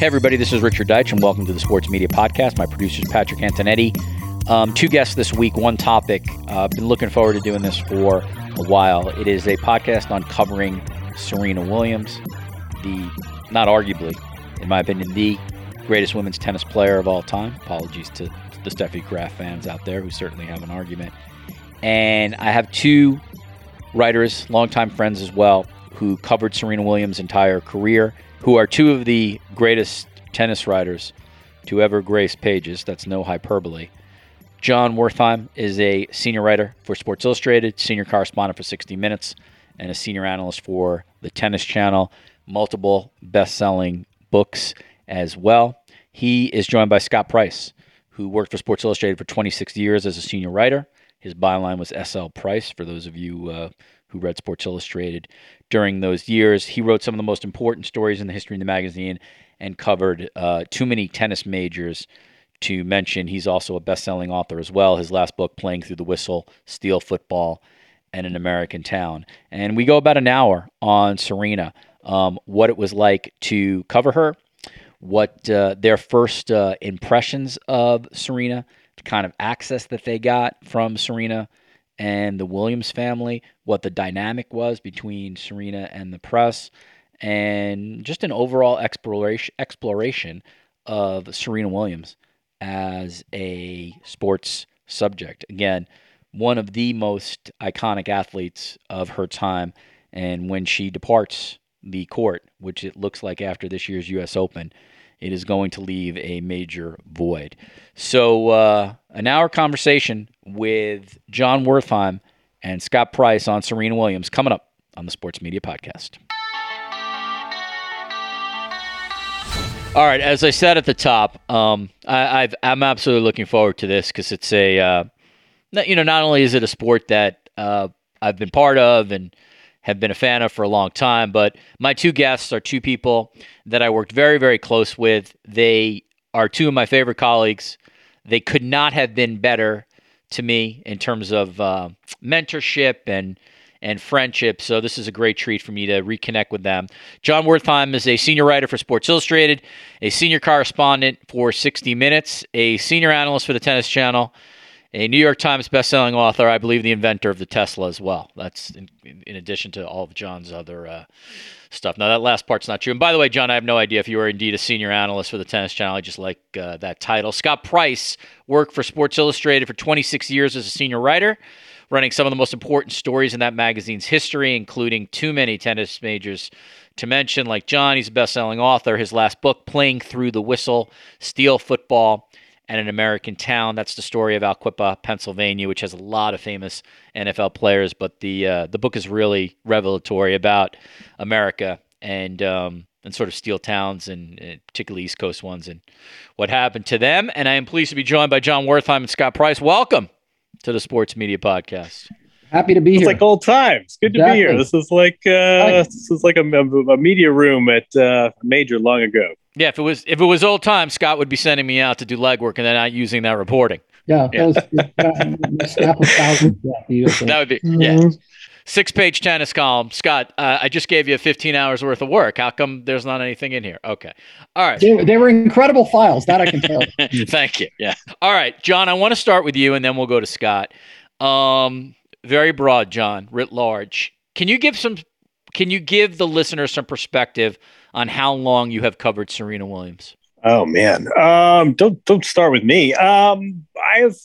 Hey, everybody, this is Richard Deitsch, and welcome to the Sports Media Podcast. My producer is Patrick Antonetti. Um, two guests this week, one topic. Uh, I've been looking forward to doing this for a while. It is a podcast on covering Serena Williams, the, not arguably, in my opinion, the greatest women's tennis player of all time. Apologies to the Steffi Graf fans out there who certainly have an argument. And I have two writers, longtime friends as well, who covered Serena Williams' entire career who are two of the greatest tennis writers to ever grace pages. That's no hyperbole. John Wertheim is a senior writer for Sports Illustrated, senior correspondent for 60 Minutes, and a senior analyst for the Tennis Channel. Multiple best selling books as well. He is joined by Scott Price, who worked for Sports Illustrated for 26 years as a senior writer. His byline was SL Price, for those of you uh, who read Sports Illustrated during those years. He wrote some of the most important stories in the history of the magazine and covered uh, too many tennis majors to mention. He's also a best selling author as well. His last book, Playing Through the Whistle, Steel Football, and an American Town. And we go about an hour on Serena, um, what it was like to cover her, what uh, their first uh, impressions of Serena, the kind of access that they got from Serena and the Williams family, what the dynamic was between Serena and the press, and just an overall exploration exploration of Serena Williams as a sports subject. Again, one of the most iconic athletes of her time, and when she departs the court, which it looks like after this year's U.S. Open, it is going to leave a major void. So, uh, an hour conversation with John Wertheim and Scott Price on Serena Williams coming up on the Sports Media Podcast. All right, as I said at the top, um, I, am absolutely looking forward to this because it's a, uh, you know, not only is it a sport that uh, I've been part of and have been a fan of for a long time, but my two guests are two people that I worked very, very close with. They are two of my favorite colleagues. They could not have been better to me in terms of uh, mentorship and and friendship. So this is a great treat for me to reconnect with them. John Wertheim is a senior writer for Sports Illustrated, a senior correspondent for 60 Minutes, a senior analyst for the Tennis Channel, a New York Times bestselling author, I believe the inventor of the Tesla as well. That's in, in addition to all of John's other uh, stuff. Now, that last part's not true. And by the way, John, I have no idea if you are indeed a senior analyst for the Tennis Channel. I just like uh, that title. Scott Price worked for Sports Illustrated for 26 years as a senior writer, running some of the most important stories in that magazine's history, including too many tennis majors to mention. Like Jon, he's a best selling author. His last book, Playing Through the Whistle Steel Football and an American Town. That's the story of Aliquippa, Pennsylvania, which has a lot of famous NFL players. But the uh, the book is really revelatory about America and um, and sort of steel towns and, and, particularly East Coast ones and what happened to them. And I am pleased to be joined by John Wertheim and Scott Price. Welcome to the Sports Media Podcast. Happy to be it's here. It's like old times. Good exactly. to be here. This is like uh, this is like a, a media room at uh, major long ago. Yeah, if it was if it was old time, Scott would be sending me out to do legwork and then not using that reporting. Yeah, yeah. That, was, that would be yeah. Mm-hmm. Six page tennis column. Scott, uh, I just gave you 15 hours worth of work. How come there's not anything in here? Okay. All right. They, they were incredible files. That I can tell. Thank you. Yeah. All right, John. I want to start with you and then we'll go to Scott. Um, very broad, John, writ large. Can you give some can you give the listeners some perspective on how long you have covered Serena Williams? Oh man, um, don't don't start with me. Um, I've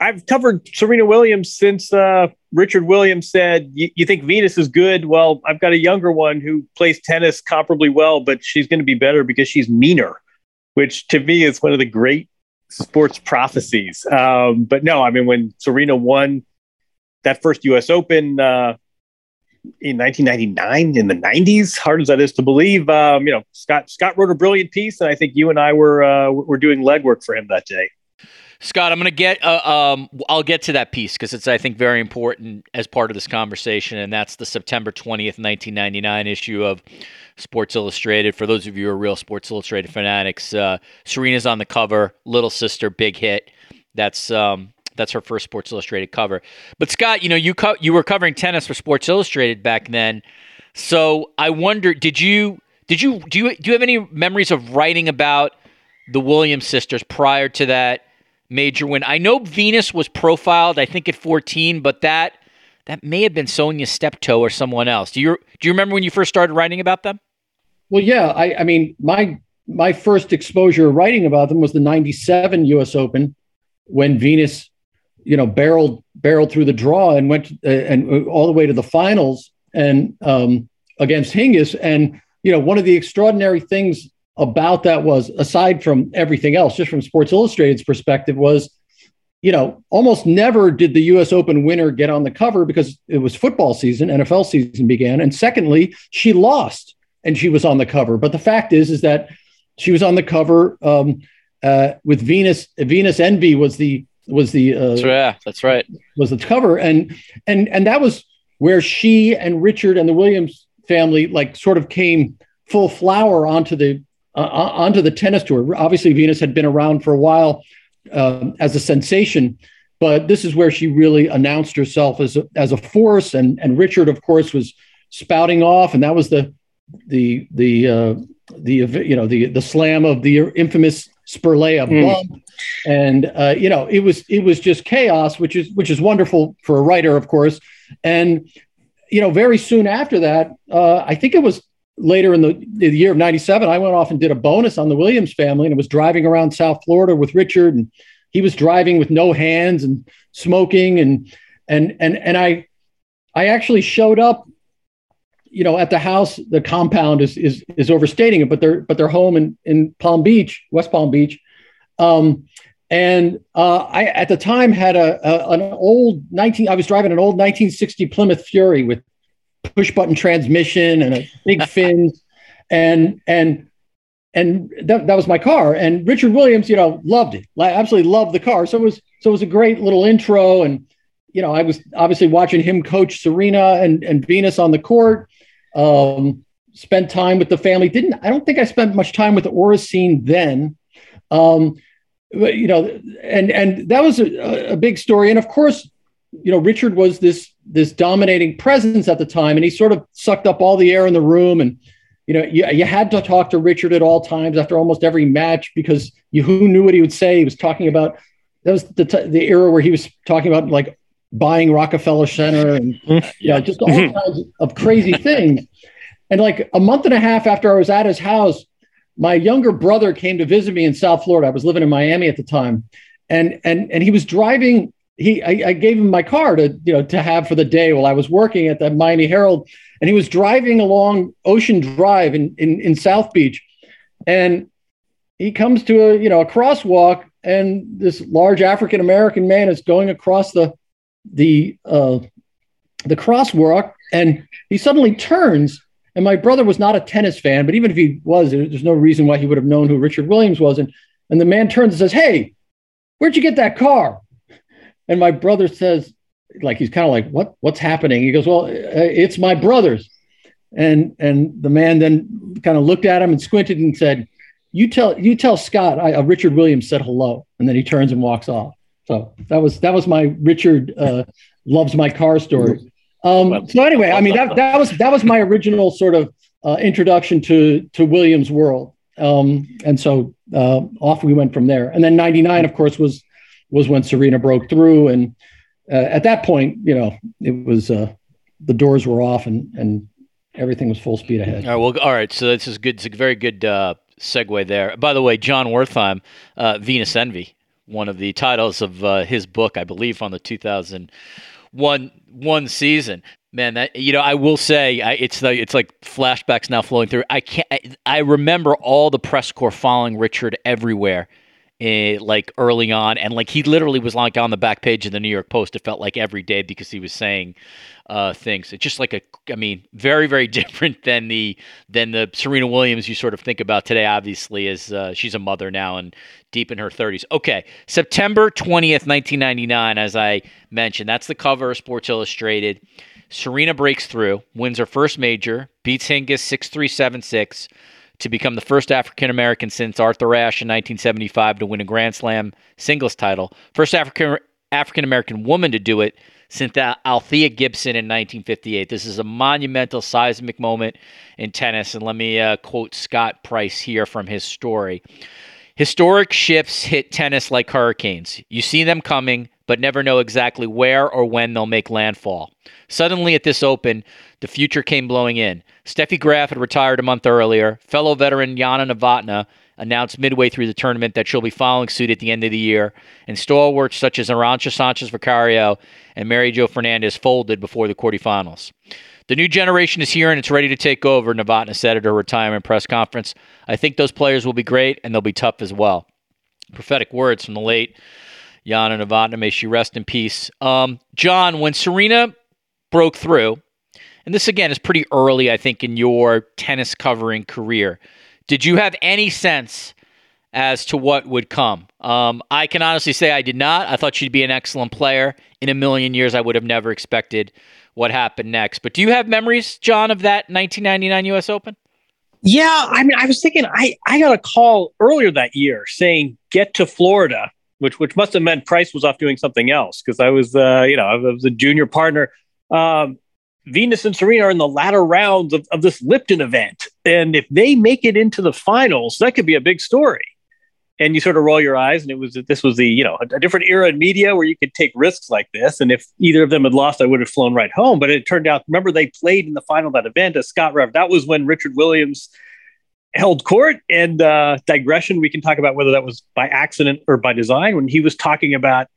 I've covered Serena Williams since uh, Richard Williams said, "You think Venus is good? Well, I've got a younger one who plays tennis comparably well, but she's going to be better because she's meaner," which to me is one of the great sports prophecies. Um, but no, I mean when Serena won that first U.S. Open uh, in 1999 in the 90s. Hard as that is to believe, um, you know, Scott Scott wrote a brilliant piece, and I think you and I were uh, were doing legwork for him that day. Scott, I'm going to get. Uh, um, I'll get to that piece because it's, I think, very important as part of this conversation, and that's the September 20th, 1999 issue of Sports Illustrated. For those of you who are real Sports Illustrated fanatics, uh, Serena's on the cover. Little sister, big hit. That's um, that's her first Sports Illustrated cover. But Scott, you know, you co- you were covering tennis for Sports Illustrated back then, so I wonder, did you did you do you do you have any memories of writing about the Williams sisters prior to that? major win. I know Venus was profiled, I think at 14, but that that may have been Sonja Steptoe or someone else. Do you do you remember when you first started writing about them? Well, yeah. I, I mean, my my first exposure writing about them was the '97 U.S. Open when Venus, you know, barreled barreled through the draw and went uh, and uh, all the way to the finals and um, against Hingis. And you know, one of the extraordinary things about that was, aside from everything else, just from Sports Illustrated's perspective, was you know, almost never did the US Open winner get on the cover because it was football season, NFL season began. And secondly, she lost and she was on the cover. But the fact is, is that she was on the cover um, uh, with Venus. Venus Envy was the was the uh, that's right. That's right. Was the cover and and and that was where she and Richard and the Williams family like sort of came full flower onto the uh, onto the tennis tour. Obviously, Venus had been around for a while um, as a sensation, but this is where she really announced herself as a, as a force. And and Richard, of course, was spouting off, and that was the the the uh, the you know the the slam of the infamous Spirlea mm. bump, and uh, you know it was it was just chaos, which is which is wonderful for a writer, of course, and you know very soon after that, uh, I think it was later in the, the, year of 97 i went off and did a bonus on the williams family and it was driving around south florida with richard and he was driving with no hands and smoking and and and and i i actually showed up you know at the house the compound is is is overstating it but they're but they're home in in palm beach west palm beach. Um and uh, I, at the time, had a, a, an old 19. I was driving an old 1960 Plymouth Fury with push button transmission and a big fins. And and and that, that was my car. And richard williams you know loved it. I absolutely loved the car. So it was so it was a great little intro. And you know i was obviously watching him coach serena and, and venus on the court um, spent time with the family didn't i don't think i spent much time with the Oracene then um, but, you know and and that was a, a big story and of course you know richard was this this dominating presence at the time, and he sort of sucked up all the air in the room. And you know, you, you had to talk to Richard at all times after almost every match because you who knew what he would say. He was talking about that was the t- the era where he was talking about like buying Rockefeller Center and you know, just all kinds of crazy things. And like a month and a half after I was at his house, my younger brother came to visit me in South Florida. I was living in Miami at the time, and and and he was driving he I, I, gave him my car to you know to have for the day while I was working at the Miami Herald, and he was driving along Ocean Drive in in, in South Beach, and he comes to a you know a crosswalk, and this large African American man is going across the the uh, the crosswalk, and he suddenly turns. And my brother was not a tennis fan, but even if he was, there's no reason why he would have known who Richard Williams was. And and the man turns and says, "Hey, where'd you get that car?" And my brother says, like he's kind of like, what what's happening? He goes, well, uh, it's my brother's. And and the man then kind of looked at him and squinted and said, you tell you tell Scott, I, uh, Richard Williams said hello, and then he turns and walks off. So that was that was my Richard uh, loves my car story. Um, so anyway, I mean that that was that was my original sort of uh, introduction to to Williams' world, um, and so uh, off we went from there. And then '99, of course, was was when Serena broke through, and uh, at that point, you know, it was uh, the doors were off and and everything was full speed ahead. All right, well, all right. So this is good. It's a very good uh, segue there. By the way, John Wertheim, uh, Venus Envy, one of the titles of uh, his book, I believe, on the 2001 one season. Man, that you know, I will say, I, it's like it's like flashbacks now flowing through. I can't. I, I remember all the press corps following Richard everywhere eh, like early on, and like he literally was like on the back page of the New York Post. It felt like every day because he was saying uh, things. It's just like a, I mean, very very different than the than the Serena Williams you sort of think about today. Obviously, as uh, she's a mother now and deep in her 30s. Okay, September 20th, 1999. As I mentioned, that's the cover of Sports Illustrated. Serena breaks through, wins her first major, beats Hingis 6 3 7 6 to become the first African American since Arthur Ashe in 1975 to win a Grand Slam singles title. First African African American woman to do it since Althea Gibson in 1958. This is a monumental, seismic moment in tennis. And let me uh, quote Scott Price here from his story. Historic shifts hit tennis like hurricanes. You see them coming, but never know exactly where or when they'll make landfall. Suddenly, at this Open, the future came blowing in. Steffi Graf had retired a month earlier. Fellow veteran Jana Novotná announced midway through the tournament that she'll be following suit at the end of the year, and stalwarts such as Arantxa Sanchez Vicario and Mary Jo Fernandez folded before the quarterfinals. The new generation is here and it's ready to take over, Novotná said at her retirement press conference. I think those players will be great and they'll be tough as well. Prophetic words from the late Jana Novotná. May she rest in peace. Um, John, when Serena broke through, and this again is pretty early, I think, in your tennis covering career, did you have any sense as to what would come? Um, I can honestly say I did not. I thought she'd be an excellent player. In a million years, I would have never expected what happened next. But do you have memories, John, of that 1999 U.S. Open? Yeah, I mean, I was thinking I I got a call earlier that year saying get to Florida which which must have meant Price was off doing something else because I was uh, you know I was a junior partner. Um, Venus and Serena are in the latter rounds of, of this Lipton event, and if they make it into the finals, that could be a big story. And you sort of roll your eyes, and it was this was the you know a, a different era in media where you could take risks like this. And if either of them had lost, I would have flown right home. But it turned out, remember they played in the final that event as Scott Rev. That was when Richard Williams held court and uh, digression. We can talk about whether that was by accident or by design when he was talking about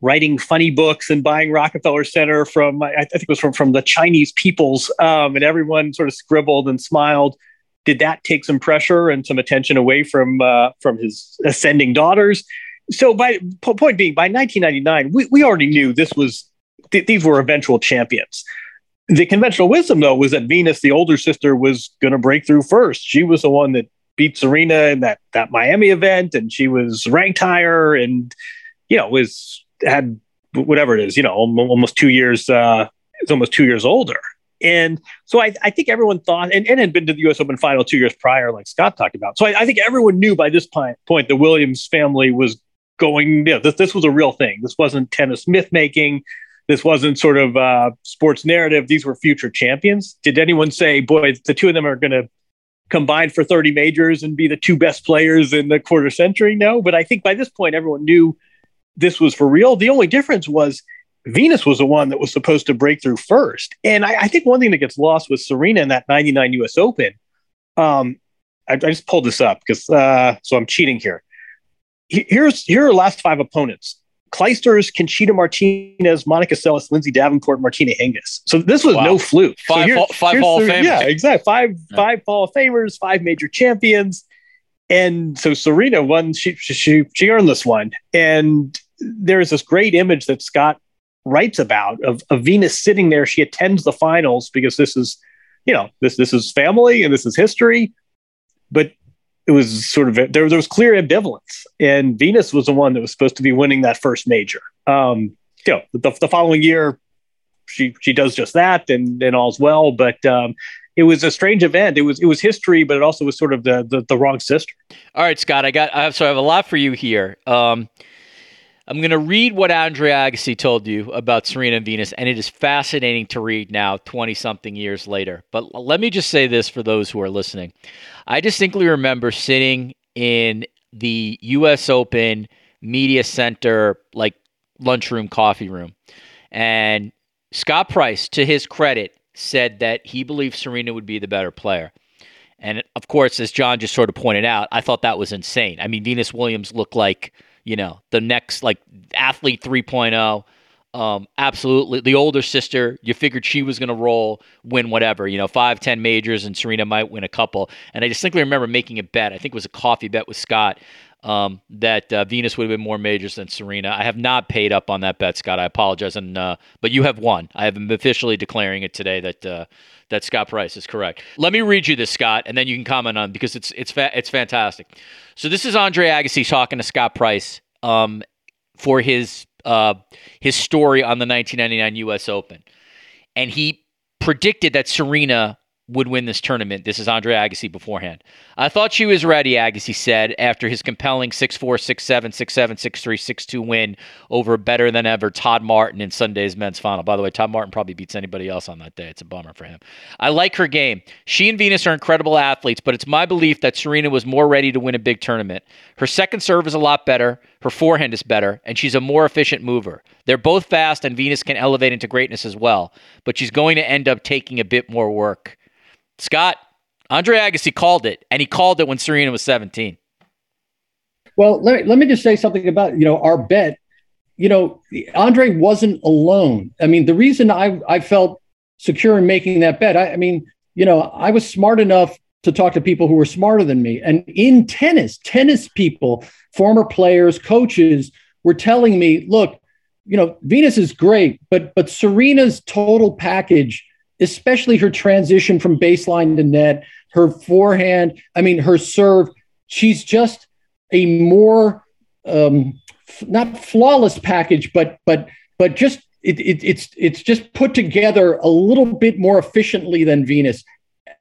writing funny books and buying Rockefeller Center from, I, think it was from, from the Chinese peoples. Um, and everyone sort of scribbled and smiled. Did that take some pressure and some attention away from, uh, from his ascending daughters? So by point being, by 1999, we, we already knew this was, th- these were eventual champions. The conventional wisdom, though, was that Venus, the older sister, was going to break through first. She was the one that beat Serena in that that Miami event, and she was ranked higher, and you know was had whatever it is, you know, almost two years. Uh, it's almost two years older, and so I, I think everyone thought, and, and had been to the U.S. Open final two years prior, like Scott talked about. So I, I think everyone knew by this point, point the Williams family was going. You know, this this was a real thing. This wasn't tennis myth making this wasn't sort of uh, sports narrative. These were future champions. Did anyone say, boy, the two of them are going to combine for 30 majors and be the two best players in the quarter century? No. But I think by this point, everyone knew this was for real. The only difference was Venus was the one that was supposed to break through first. And I, I think one thing that gets lost with Serena in that 99 US Open, um, I, I, just pulled this up because, uh, so I'm cheating here. Here's here are last five opponents. Clijsters, Conchita Martinez, Monica Seles, Lindsay Davenport, Martina Hingis. So this was wow. no fluke. Five, so five Hall of Famers. Yeah, exactly. Five yeah. five Hall of Famers, five major champions. And so Serena won, she, she, she earned this one. And there's this great image that Scott writes about of, of Venus sitting there. She attends the finals because this is, you know, this, this is family and this is history. But it was sort of there, there was clear ambivalence, and Venus was the one that was supposed to be winning that first major. Um, you know, the, the following year, she she does just that, and and all's well. But um, it was a strange event. It was it was history, but it also was sort of the the, the wrong sister. All right, Scott, I got I have, so I have a lot for you here. Um, I'm going to read what Andre Agassi told you about Serena and Venus, and it is fascinating to read now, 20 something years later. But let me just say this for those who are listening. I distinctly remember sitting in the U.S. Open Media Center, like lunchroom, coffee room, and Scott Price, to his credit, said that he believed Serena would be the better player. And of course, as John just sort of pointed out, I thought that was insane. I mean, Venus Williams looked like you know, the next like athlete 3.0. Um, absolutely. The older sister, you figured she was going to roll, win whatever, you know, five, ten majors, and Serena might win a couple. And I distinctly remember making a bet. I think it was a coffee bet with Scott um, that uh, Venus would have been more majors than Serena. I have not paid up on that bet, Scott. I apologize, and uh, but you have won. I am officially declaring it today that uh, that Scott Price is correct. Let me read you this, Scott, and then you can comment on because it's it's fa- it's fantastic. So this is Andre Agassi talking to Scott Price um, for his uh, his story on the 1999 U.S. Open, and he predicted that Serena would win this tournament. This is Andre Agassi beforehand. I thought she was ready, Agassi said, after his compelling 6 4, 6 7, 6 7, 6 3, 6 2 win over better than ever Todd Martin in Sunday's men's final. By the way, Todd Martin probably beats anybody else on that day. It's a bummer for him. I like her game. She and Venus are incredible athletes, but it's my belief that Serena was more ready to win a big tournament. Her second serve is a lot better, her forehand is better, and she's a more efficient mover. They're both fast, and Venus can elevate into greatness as well, but she's going to end up taking a bit more work. Scott, Andre Agassi called it, and he called it when Serena was 17. Well, let me, let me just say something about, you know, our bet. You know, Andre wasn't alone. I mean, the reason I, I felt secure in making that bet, I, I mean, you know, I was smart enough to talk to people who were smarter than me. And in tennis, tennis people, former players, coaches were telling me, look, you know, Venus is great, but but Serena's total package especially her transition from baseline to net, her forehand, I mean, her serve. She's just a more um, f- not flawless package, but but but just it, it, it's it's just put together a little bit more efficiently than Venus.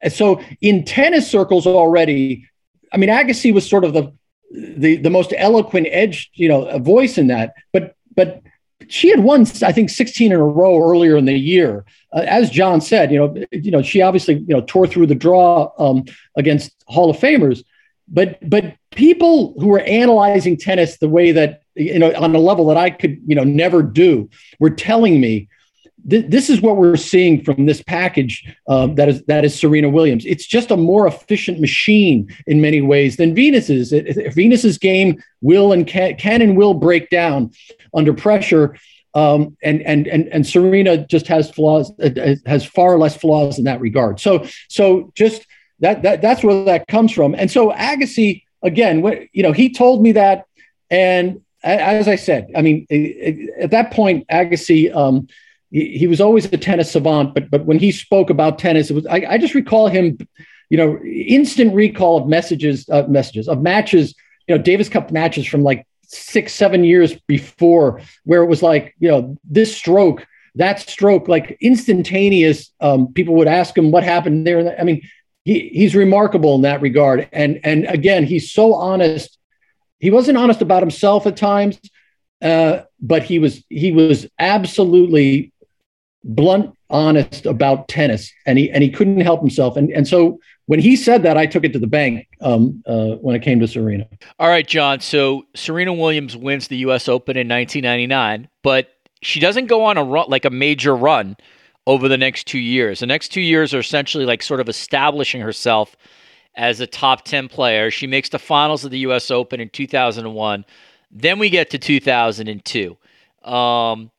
So in tennis circles already, I mean, Agassi was sort of the the the most eloquent edge, you know, voice in that. But but she had won, I think, 16 in a row earlier in the year. Uh, as John said, you know, you know, she obviously you know tore through the draw um, against Hall of Famers, but but people who were analyzing tennis the way that you know on a level that I could you know never do were telling me th- this is what we're seeing from this package um, that is that is Serena Williams. It's just a more efficient machine in many ways than Venus's. It, it, Venus's game will and can, can and will break down under pressure. Um, and and and and Serena just has flaws, has far less flaws in that regard. So so just that that that's where that comes from. And so Agassi again, you know, he told me that, and as I said, I mean, at that point, Agassi, um, he, he, was always a tennis savant, but but when he spoke about tennis, it was I, I just recall him, you know, instant recall of messages, uh, messages of matches, you know, Davis Cup matches from like six, seven years before, where it was like, you know, this stroke, that stroke, like instantaneous. Um, people would ask him what happened there. I mean, he, he's remarkable in that regard. And and again, he's so honest. He wasn't honest about himself at times, uh, but he was he was absolutely blunt, honest about tennis, and he and he couldn't help himself. And and so when he said that, I took it to the bank um, uh, when it came to Serena. All right, John. So Serena Williams wins the U.S. Open in 1999, but she doesn't go on a run like a major run over the next two years. The next two years are essentially like sort of establishing herself as a top 10 player. She makes the finals of the U.S. Open in 2001. Then we get to 2002. Um,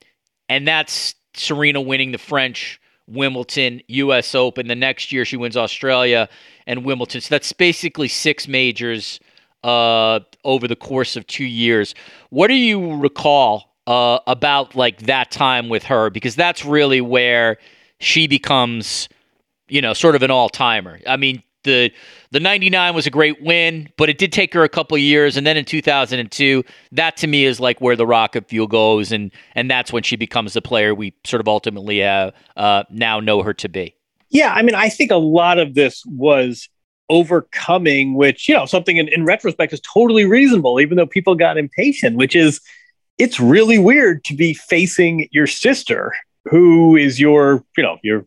and that's Serena winning the French Wimbledon, U.S. Open. The next year, she wins Australia and Wimbledon. So that's basically six majors uh, over the course of two years. What do you recall uh, about like that time with her? Because that's really where she becomes, you know, sort of an all timer. I mean, the the 99 was a great win, but it did take her a couple years. And then in 2002, that to me is like where the rocket fuel goes. And, and that's when she becomes the player we sort of ultimately uh, uh, now know her to be. Yeah. I mean, I think a lot of this was overcoming, which, you know, something in, in retrospect is totally reasonable, even though people got impatient, which is it's really weird to be facing your sister who is your, you know, your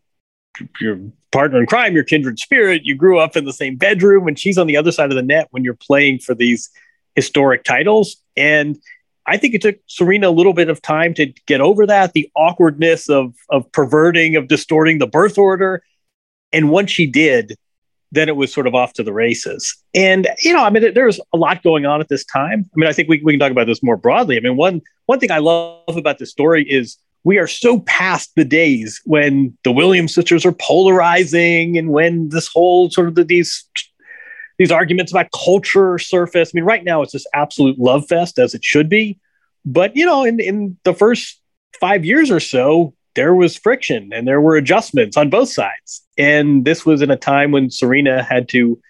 your partner in crime, your kindred spirit. You grew up in the same bedroom, and she's on the other side of the net when you're playing for these historic titles. And I think it took Serena a little bit of time to get over that, the awkwardness of of perverting, of distorting the birth order. And once she did, then it was sort of off to the races. And you know, I mean, there's a lot going on at this time. I mean, I think we, we can talk about this more broadly. I mean, one one thing I love about this story is we are so past the days when the Williams sisters are polarizing and when this whole sort of the, these these arguments about culture surface. I mean, right now it's this absolute love fest as it should be. But you know, in in the first five years or so, there was friction and there were adjustments on both sides. And this was in a time when Serena had to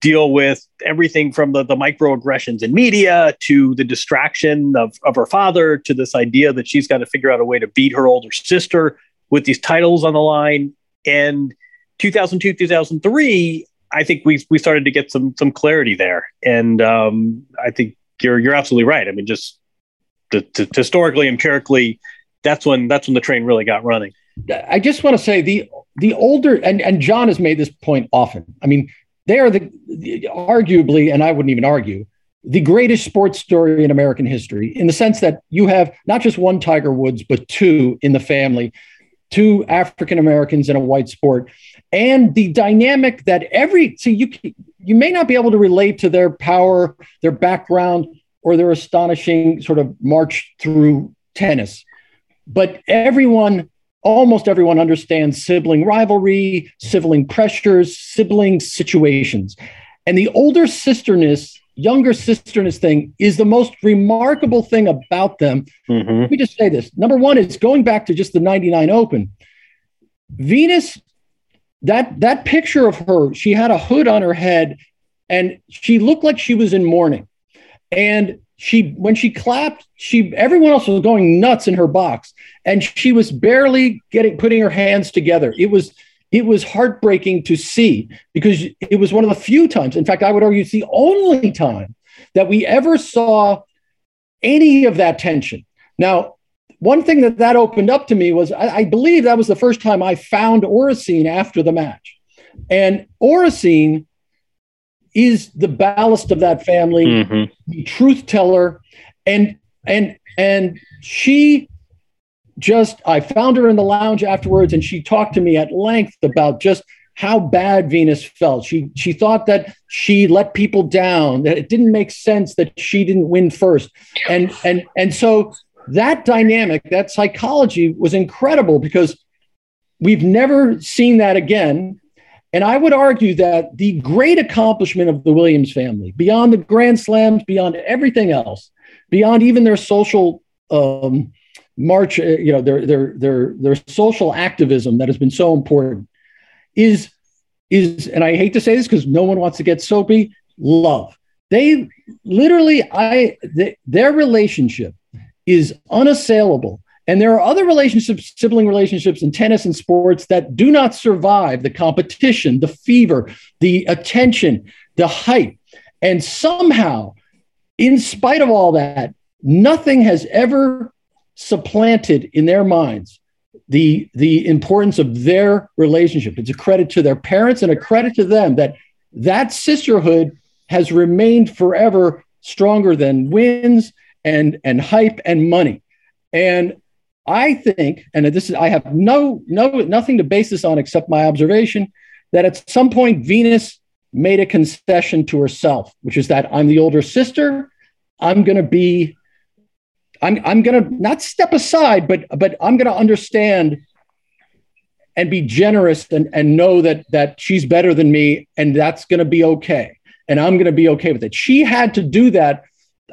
deal with everything from the, the microaggressions in media to the distraction of, of her father to this idea that she's got to figure out a way to beat her older sister with these titles on the line. And 2002, 2003, I think we, we started to get some, some clarity there. And um, I think you're, you're absolutely right. I mean, just to, to, historically, empirically, that's when, that's when the train really got running. I just want to say the, the older, and, and John has made this point often. I mean, they are the, arguably, and I wouldn't even argue, the greatest sports story in American history in the sense that you have not just one Tiger Woods, but two in the family, two African Americans in a white sport. And the dynamic that every, see, you, you may not be able to relate to their power, their background, or their astonishing sort of march through tennis, but everyone almost everyone understands sibling rivalry, sibling pressures, sibling situations. And the older sisterness, younger sisterness thing is the most remarkable thing about them. Mm-hmm. Let me just say this. Number one is going back to just the 99 Open. Venus, that that picture of her, she had a hood on her head and she looked like she was in mourning. And she when she clapped she everyone else was going nuts in her box and she was barely getting putting her hands together. It was it was heartbreaking to see because it was one of the few times in fact i would argue it's the only time that we ever saw any of that tension. Now one thing that that opened up to me was i, I believe that was the first time i found oracene after the match. And oracene is the ballast of that family, mm-hmm. the truth teller, and and and she just I found her in the lounge afterwards, and she talked to me at length about just how bad Venus felt. She she thought that she let people down, that it didn't make sense that she didn't win first, and and and so that dynamic, that psychology was incredible because we've never seen that again and I would argue that the great accomplishment of the Williams family, beyond the Grand Slams, beyond everything else, beyond even their social um, march, uh, you know, their their their their social activism that has been so important, is is, and I hate to say this because no one wants to get soapy, love. They literally, I they, their relationship is unassailable and there are other relationships, sibling relationships in tennis and sports that do not survive the competition, the fever, the attention, the hype. And somehow, in spite of all that, nothing has ever supplanted in their minds the, the importance of their relationship. It's a credit to their parents and a credit to them that that sisterhood has remained forever stronger than wins and, and hype and money. And I think, and this is I have no no nothing to base this on except my observation that at some point Venus made a concession to herself, which is that I'm the older sister. I'm going to be, I'm I'm going to not step aside, but but I'm going to understand and be generous and and know that that she's better than me, and that's going to be okay, and I'm going to be okay with it. She had to do that,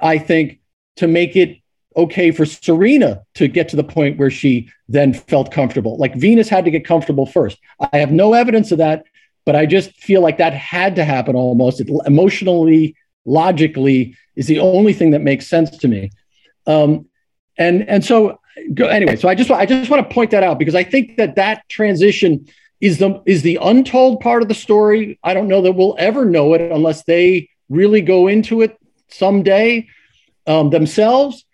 I think, to make it okay for Serena to get to the point where she then felt comfortable. Like Venus had to get comfortable first. I have no evidence of that, but I just feel like that had to happen almost. It, emotionally, logically, is the only thing that makes sense to me. Um, and and so anyway, so I just I just want to point that out because I think that that transition is the is the untold part of the story. I don't know that we'll ever know it unless they really go into it someday um, themselves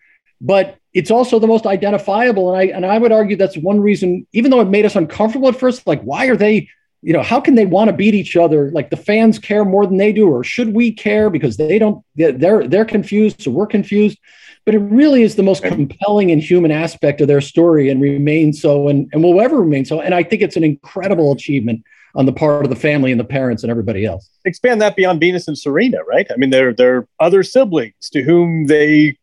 but it's also the most identifiable. And I and I would argue that's one reason, even though it made us uncomfortable at first, like why are they, you know, how can they want to beat each other? Like the fans care more than they do, or should we care because they don't? They're they're confused, so we're confused. But it really is the most compelling and human aspect of their story, and remains so, and and will ever remain so. And I think it's an incredible achievement on the part of the family and the parents and everybody else. Expand that beyond Venus and Serena, right? I mean, they're they're other siblings to whom they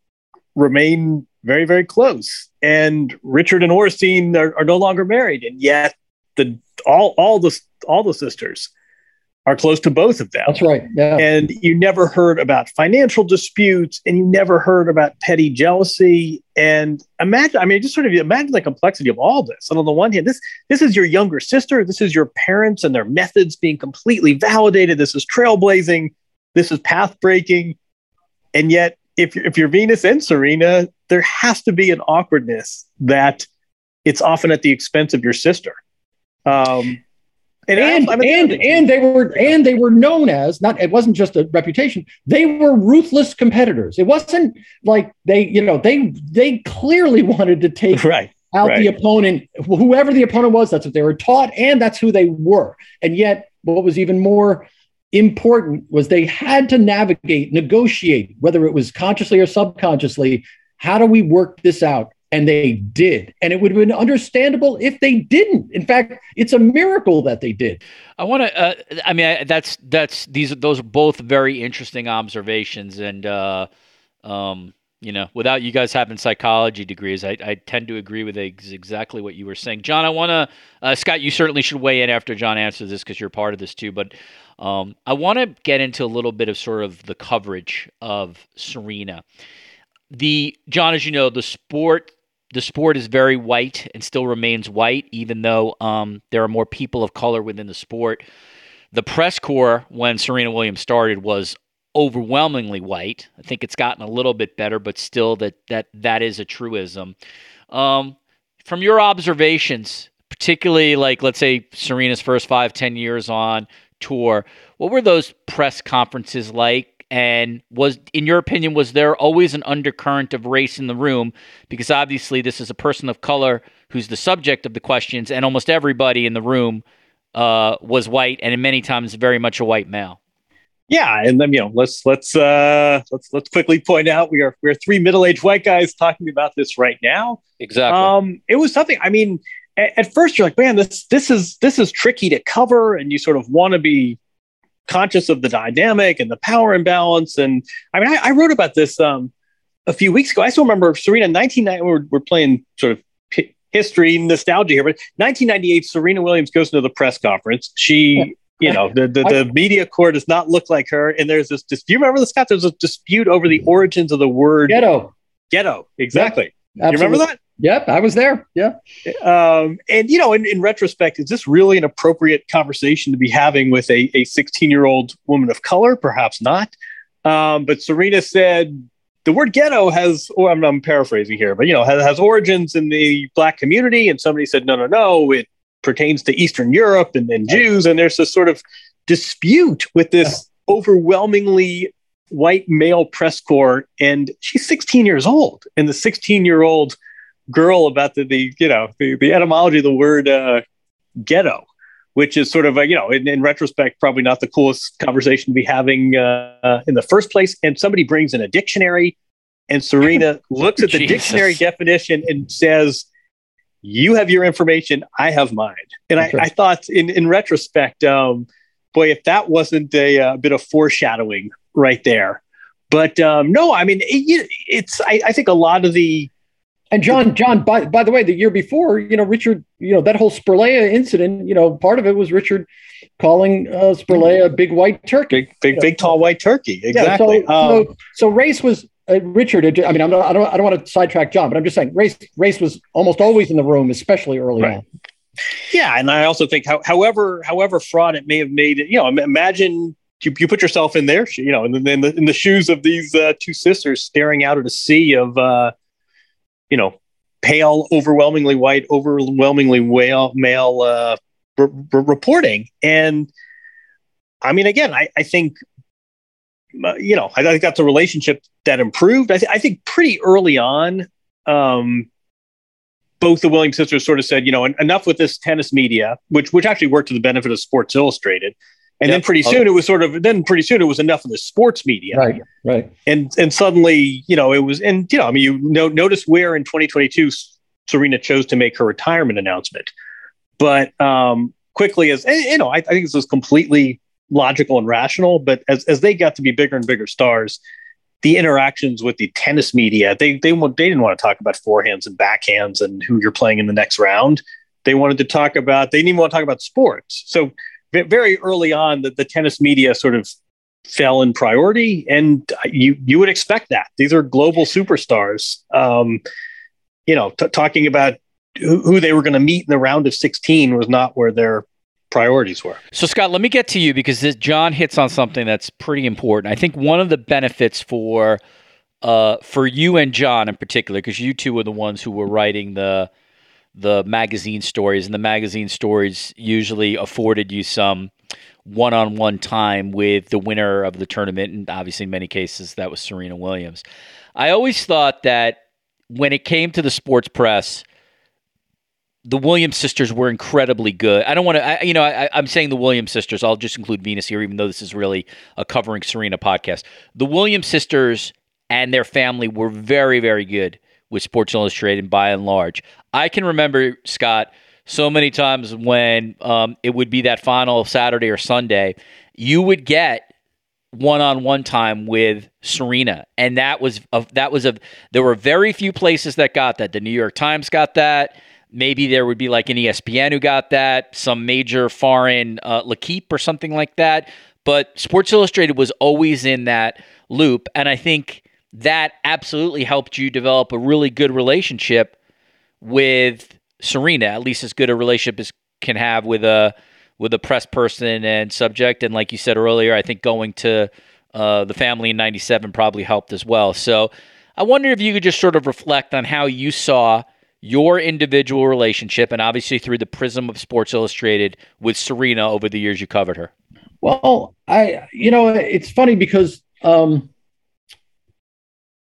remain very, very close. And Richard and Oracene are, are no longer married, and yet the all all the all the sisters are close to both of them. That's right. Yeah. And you never heard about financial disputes and you never heard about petty jealousy. And imagine, I mean, just sort of imagine the complexity of all this. And on the one hand, this this is your younger sister, this is your parents and their methods being completely validated. This is trailblazing, this is path breaking. And yet, if you're, if you're Venus and Serena, there has to be an awkwardness that it's often at the expense of your sister. Um, and and I'm and, and they were and they were known as not it wasn't just a reputation they were ruthless competitors it wasn't like they you know they they clearly wanted to take right out right. the opponent whoever the opponent was that's what they were taught and that's who they were and yet what was even more important was they had to navigate negotiate whether it was consciously or subconsciously how do we work this out? And they did. And it would have been understandable if they didn't. In fact it's a miracle that they did. I want to uh, i mean I, that's that's these those are both very interesting observations. And uh, um, you know without you guys having psychology degrees i, I tend to agree with exactly what you were saying. John i want to uh, scott you certainly should weigh in after john answers this because you're part of this too. But um, i want to get into a little bit of sort of the coverage of serena the john as you know the sport the sport is very white and still remains white, even though um, there are more people of color within the sport. The press corps, when Serena Williams started, was overwhelmingly white. I think it's gotten a little bit better, but still, that that that is a truism. Um, from your observations, particularly like let's say Serena's first five, ten years on tour, what were those press conferences like? And was, in your opinion, was there always an undercurrent of race in the room? Because obviously, this is a person of color who's the subject of the questions, and almost everybody in the room uh, was white, and in many times very much a white male. Yeah, and then you know, let's let's uh, let's let's quickly point out we are we're three middle aged white guys talking about this right now. Exactly. Um, it was something. I mean, at, at first you're like, man, this this is this is tricky to cover, and you sort of want to be conscious of the dynamic and the power imbalance. And I mean, I, I wrote about this um, a few weeks ago. I still remember Serena 1990. We're, we're playing sort of p- history nostalgia here, but 1998, Serena Williams goes into the press conference. She, you know, the, the, the media corps does not look like her. And there's this, dis- do you remember this, Scott? There's a dispute over the origins of the word ghetto. Ghetto, exactly. You remember that? Yep, I was there. Yeah. Um, and, you know, in, in retrospect, is this really an appropriate conversation to be having with a 16 year old woman of color? Perhaps not. Um, but Serena said the word ghetto has, or I'm, I'm paraphrasing here, but, you know, has, has origins in the black community. And somebody said, no, no, no, it pertains to Eastern Europe and, and Jews. And there's this sort of dispute with this overwhelmingly white male press corps. And she's 16 years old. And the 16 year old girl about the, the you know the, the etymology of the word uh, ghetto which is sort of a, you know in, in, retrospect probably not the coolest conversation to be having uh, in the first place. And somebody brings in a dictionary and serena looks at the dictionary definition and says you have your information i have mine. And I, I, thought in, in retrospect um, boy if that wasn't a, a, bit of foreshadowing right there. But um, no i mean it, it's I, I think a lot of the and John, John, by, by the way, the year before, you know, Richard, you know, that whole Spirlea incident, you know, part of it was Richard calling uh, Spirlea a big white turkey. Big, big, big, tall white turkey. Exactly. Yeah, so, um, so, so, race was, uh, Richard, I mean, I'm not, I don't, I don't want to sidetrack John, but I'm just saying race, race was almost always in the room, especially early right. on. Yeah. And I also think how, however, however fraught it may have made it, you know, imagine you, you put yourself in there, you know, in the, in the, in the shoes of these uh, two sisters staring out at a sea of, uh, you know, pale, overwhelmingly white, overwhelmingly male, uh, reporting. And I mean, again, I, I think, uh, you know, I, I, think that's a relationship that improved. I, th- I think pretty early on, um, both the Williams sisters sort of said, you know, enough with this tennis media, which which actually worked to the benefit of Sports Illustrated. And yep. then pretty soon it was sort of then pretty soon it was enough of the sports media. Right. Right. And and suddenly, you know, it was and you know, I mean you know, notice where in 2022 Serena chose to make her retirement announcement. But um quickly as you know, I, I think this was completely logical and rational, but as as they got to be bigger and bigger stars, the interactions with the tennis media, they they they didn't want to talk about forehands and backhands and who you're playing in the next round. They wanted to talk about they didn't even want to talk about sports. So very early on that the tennis media sort of fell in priority, and you you would expect that these are global superstars. Um, you know, t- talking about who, they were going to meet in the round of 16 was not where their priorities were. So, Scott, let me get to you because this, John hits on something that's pretty important. I think one of the benefits for uh, for you and John in particular, because you two were the ones who were writing the the magazine stories, and the magazine stories usually afforded you some one-on-one time with the winner of the tournament, and obviously in many cases that was Serena Williams. I always thought that when it came to the sports press, the Williams sisters were incredibly good. I don't want to, you know, I, am saying the Williams sisters. I'll just include Venus here, even though this is really a covering Serena podcast. The Williams sisters and their family were very, very good with Sports Illustrated by and large. I can remember, Scott, so many times when um, it would be that final Saturday or Sunday, you would get one-on-one time with Serena, and that was a, that was a. There were very few places that got that. The New York Times got that. Maybe there would be like an ESPN who got that, some major foreign uh, L'Equipe or something like that. But Sports Illustrated was always in that loop, and I think that absolutely helped you develop a really good relationship with Serena, at least as good a relationship as can have with a with a press person and subject. And like you said earlier, I think going to uh, the family in '97 probably helped as well. So I wonder if you could just sort of reflect on how you saw your individual relationship, and obviously through the prism of Sports Illustrated with Serena over the years you covered her. Well, I, you know, it's funny because um,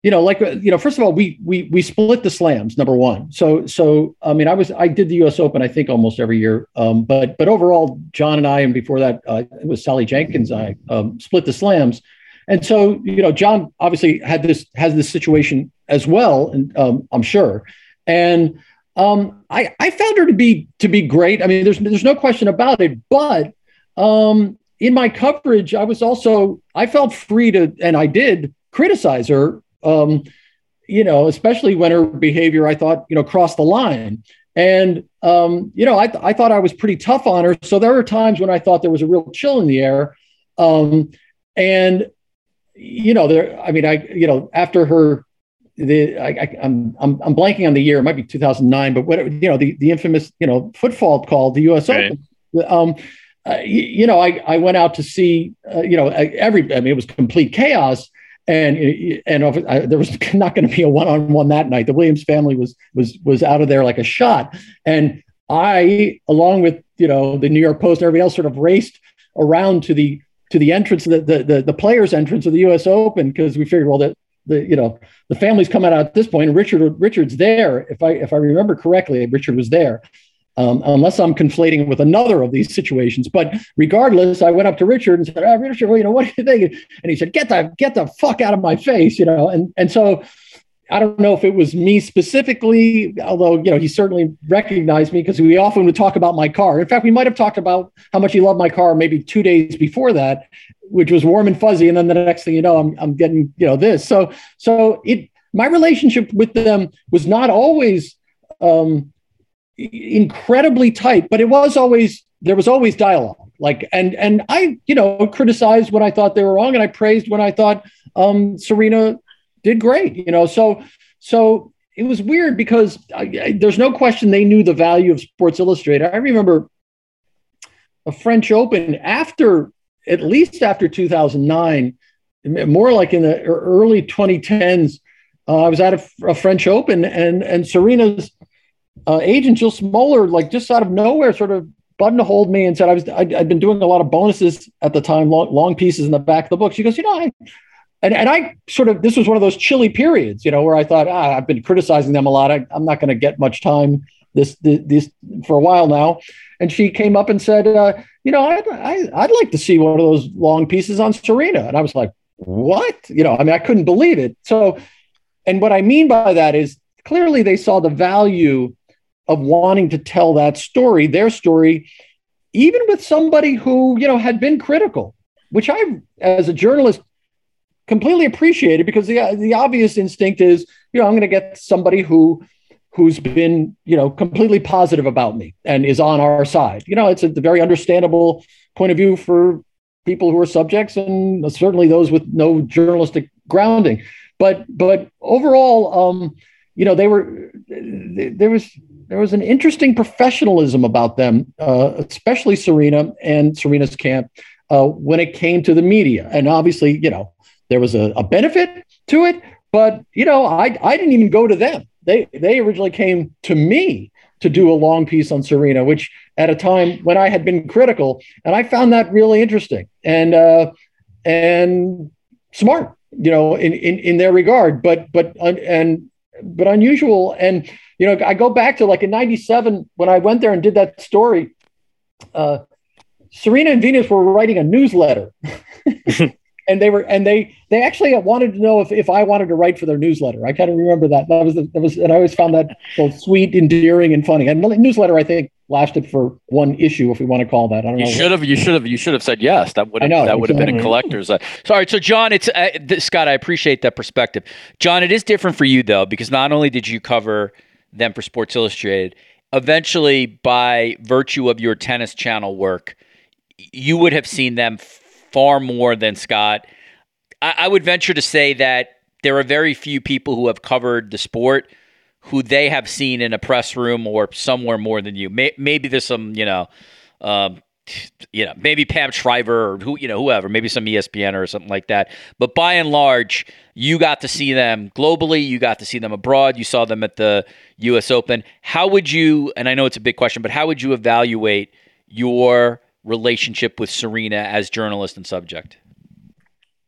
you know, like you know, first of all, we we we split the slams number one. So so I mean, I was I did the U.S. Open I think almost every year, um, but but overall, John and I, and before that, uh, it was Sally Jenkins. I um, split the slams, and so you know, John obviously had this has this situation as well, and um, I'm sure, and um, I I found her to be to be great. I mean, there's there's no question about it, but um, in my coverage, I was also I felt free to, and I did criticize her um, you know, especially when her behavior, I thought, you know, crossed the line. And, um, you know, I, th- I thought I was pretty tough on her. So there were times when I thought there was a real chill in the air. Um, and, you know, there, I mean, I, you know, after her, the, I, I, am I'm, I'm blanking on the year, it might be 2009, but whatever, you know, the, the infamous, you know, foot fault called the US right. Open. Um, uh, you, you, know, I, I went out to see, uh, you know, every, I mean, it was complete chaos and and I, there was not going to be a one-on-one that night. The Williams family was was was out of there like a shot, and I, along with you know the New York Post and everybody else, sort of raced around to the to the entrance, the the the, the players' entrance of the U.S. Open because we figured, well, that the you know the family's coming out at this point, Richard Richard's there. If I if I remember correctly, Richard was there, um, unless I'm conflating with another of these situations. But regardless, I went up to Richard and said, oh, Richard, well, you know, what do you think? And he said, get the, get the fuck out of my face, you know? And, and so I don't know if it was me specifically, although, you know, he certainly recognized me because we often would talk about my car. In fact, we might have talked about how much he loved my car maybe two days before that, which was warm and fuzzy. And then the next thing you know, I'm, I'm getting, you know, this. So, so it, my relationship with them was not always, um, incredibly tight, but it was always there was always dialogue. Like and and I you know criticized when I thought they were wrong, and I praised when I thought um, Serena did great. You know, so so it was weird because I, I, there's no question they knew the value of Sports Illustrated. I remember a French Open after at least after 2009, more like in the early 2010s. Uh, I was at a, a French Open, and and Serena's uh, agent Jill Smoller, like just out of nowhere, sort of buttonholed me and said I was i had been doing a lot of bonuses at the time, long, long, pieces in the back of the book. She goes, you know, I, and and I sort of this was one of those chilly periods, you know, where I thought ah, I've been criticizing them a lot. I, am not going to get much time this, this, this for a while now. And she came up and said, uh, you know, I'd, I, I'd like to see one of those long pieces on Serena. And I was like, what? You know, I mean, I couldn't believe it. So, and what I mean by that is clearly they saw the value of wanting to tell that story, their story, even with somebody who, you know, had been critical, which I, as a journalist, completely appreciated because the, the obvious instinct is, you know, I'm going to get somebody who who's been, you know, completely positive about me and is on our side. You know, it's a very understandable point of view for people who are subjects and certainly those with no journalistic grounding. But but overall, um, you know, they were there was there was an interesting professionalism about them, uh, especially Serena and Serena's camp uh, when it came to the media. And obviously, you know, there was a, a benefit to it, but you know, I I didn't even go to them. They they originally came to me to do a long piece on Serena, which at a time when I had been critical, and I found that really interesting and uh, and smart, you know, in, in in their regard, but but and but unusual. And you know, I go back to like in '97 when I went there and did that story. Uh, Serena and Venus were writing a newsletter. and they were and they they actually wanted to know if, if I wanted to write for their newsletter. I kind of remember that. That was that was and I always found that both sweet, endearing, and funny. And the newsletter I think lasted for one issue, if we want to call that. I don't you know. Should have you should have you should have said yes. That would have that would have been a collector's. Uh, sorry, so John, it's uh, Scott. I appreciate that perspective. John, it is different for you though because not only did you cover them for Sports Illustrated, eventually by virtue of your tennis channel work, you would have seen them far more than Scott. I, I would venture to say that there are very few people who have covered the sport who they have seen in a press room or somewhere more than you. May, maybe there's some, you know, um, you know, maybe Pam Shriver or who, you know, whoever, maybe some ESPN or something like that. But by and large, you got to see them globally. You got to see them abroad. You saw them at the U.S. Open. How would you? And I know it's a big question, but how would you evaluate your relationship with Serena as journalist and subject?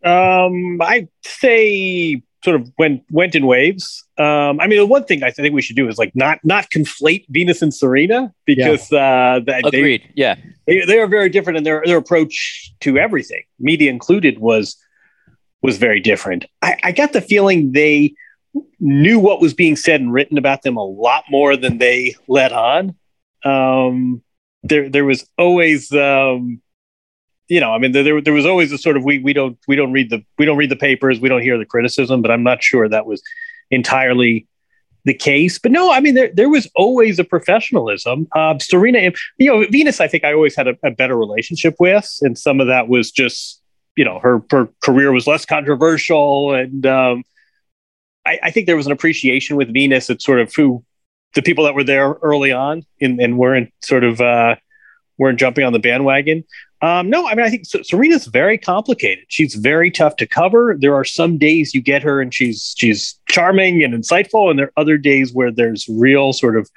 Um, I'd say sort of went went in waves. Um, I mean, the one thing I think we should do is like not not conflate Venus and Serena because yeah. uh, that agreed. They, yeah, they, they are very different, and their their approach to everything, media included, was was very different. I, I got the feeling they knew what was being said and written about them a lot more than they let on. Um, there there was always um, you know, I mean, there there was always a sort of we we don't we don't read the we don't read the papers, we don't hear the criticism, but I'm not sure that was entirely the case. But no, I mean, there there was always a professionalism. Uh, Serena, you know, Venus, I think I always had a, a better relationship with, and some of that was just you know her her career was less controversial, and um, I, I think there was an appreciation with Venus at sort of who the people that were there early on and, and weren't sort of uh, weren't jumping on the bandwagon. Um, no, I mean I think Serena's very complicated. She's very tough to cover. There are some days you get her and she's she's charming and insightful, and there are other days where there's real sort of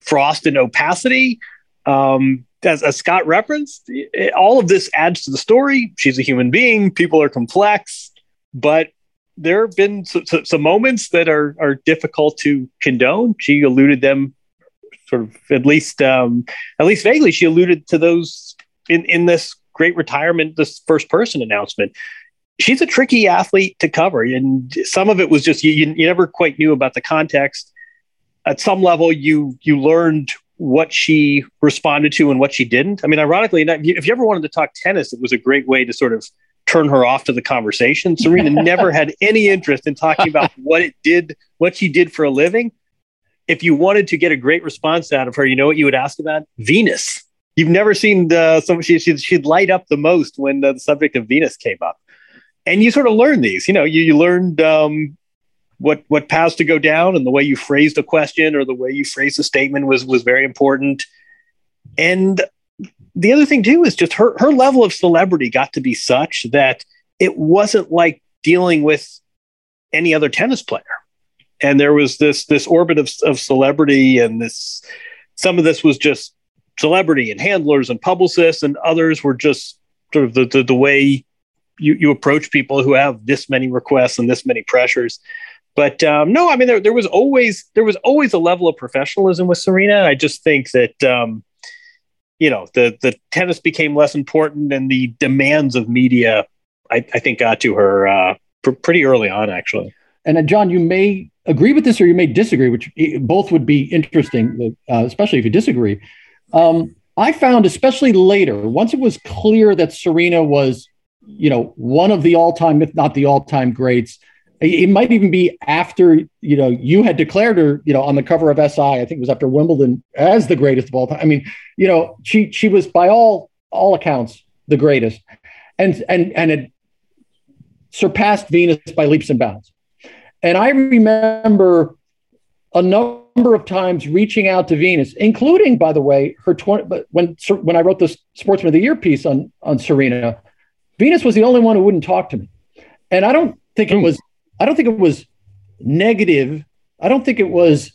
frost and opacity. Um, as, as Scott referenced, it, all of this adds to the story. She's a human being. People are complex, but there have been some, some moments that are are difficult to condone. She alluded them sort of at least um, at least vaguely. She alluded to those in in this great retirement, this first person announcement. She's a tricky athlete to cover, and some of it was just you, you, never quite knew about the context. At some level, you you learned what she responded to and what she didn't. I mean, ironically, if you ever wanted to talk tennis, it was a great way to sort of turn her off to the conversation. Serena never had any interest in talking about what it did, what she did for a living. If you wanted to get a great response out of her, you know what you would ask about? Venus. You've never seen uh, some she, she'd, she'd light up the most when the subject of Venus came up. And you sort of learn these, you know, you, you learned um, what what paths to go down and the way you phrased a question or the way you phrased a statement was was very important. And the other thing too is just her her level of celebrity got to be such that it wasn't like dealing with any other tennis player and there was this this orbit of, of celebrity and this some of this was just celebrity and handlers and publicists and others were just sort of the, the, the way you, you approach people who have this many requests and this many pressures. But um, no i mean there, there was always there was always a level of professionalism with serena. I just think that um, you know the the tennis became less important and the demands of media i, I think got to her uh, pr- pretty early on actually. And uh, john you may agree with this or you may disagree which both would be interesting uh, especially if you disagree um, i found especially later once it was clear that serena was you know one of the all-time if not the all-time greats it might even be after you know you had declared her you know on the cover of SI. I think it was after Wimbledon as the greatest of all time. I mean, you know, she she was by all all accounts, the greatest, and and and it surpassed Venus by leaps and bounds. And I remember a number of times reaching out to Venus, including, by the way, her 20, but when when I wrote this Sportsman of the Year piece on on Serena, Venus was the only one who wouldn't talk to me, and I don't think it hmm. was I don't think it was negative. I don't think it was,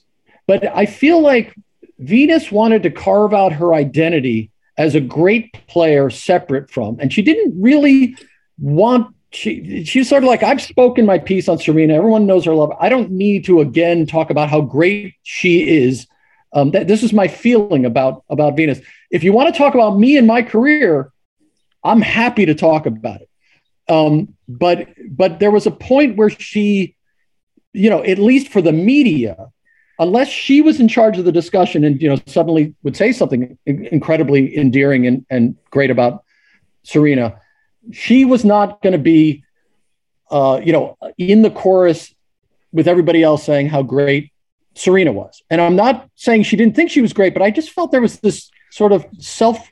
but I feel like Venus wanted to carve out her identity as a great player separate from, and she didn't really want she she's sort of like I've spoken my piece on Serena. Everyone knows her love. I don't need to again talk about how great she is. Um, that this is my feeling about about Venus. If you want to talk about me and my career, I'm happy to talk about it. Um, but but there was a point where she, you know, at least for the media, unless she was in charge of the discussion and you know suddenly would say something incredibly endearing and, and great about Serena she was not going to be, uh, you know, in the chorus with everybody else saying how great Serena was. And I'm not saying she didn't think she was great, but I just felt there was this sort of self,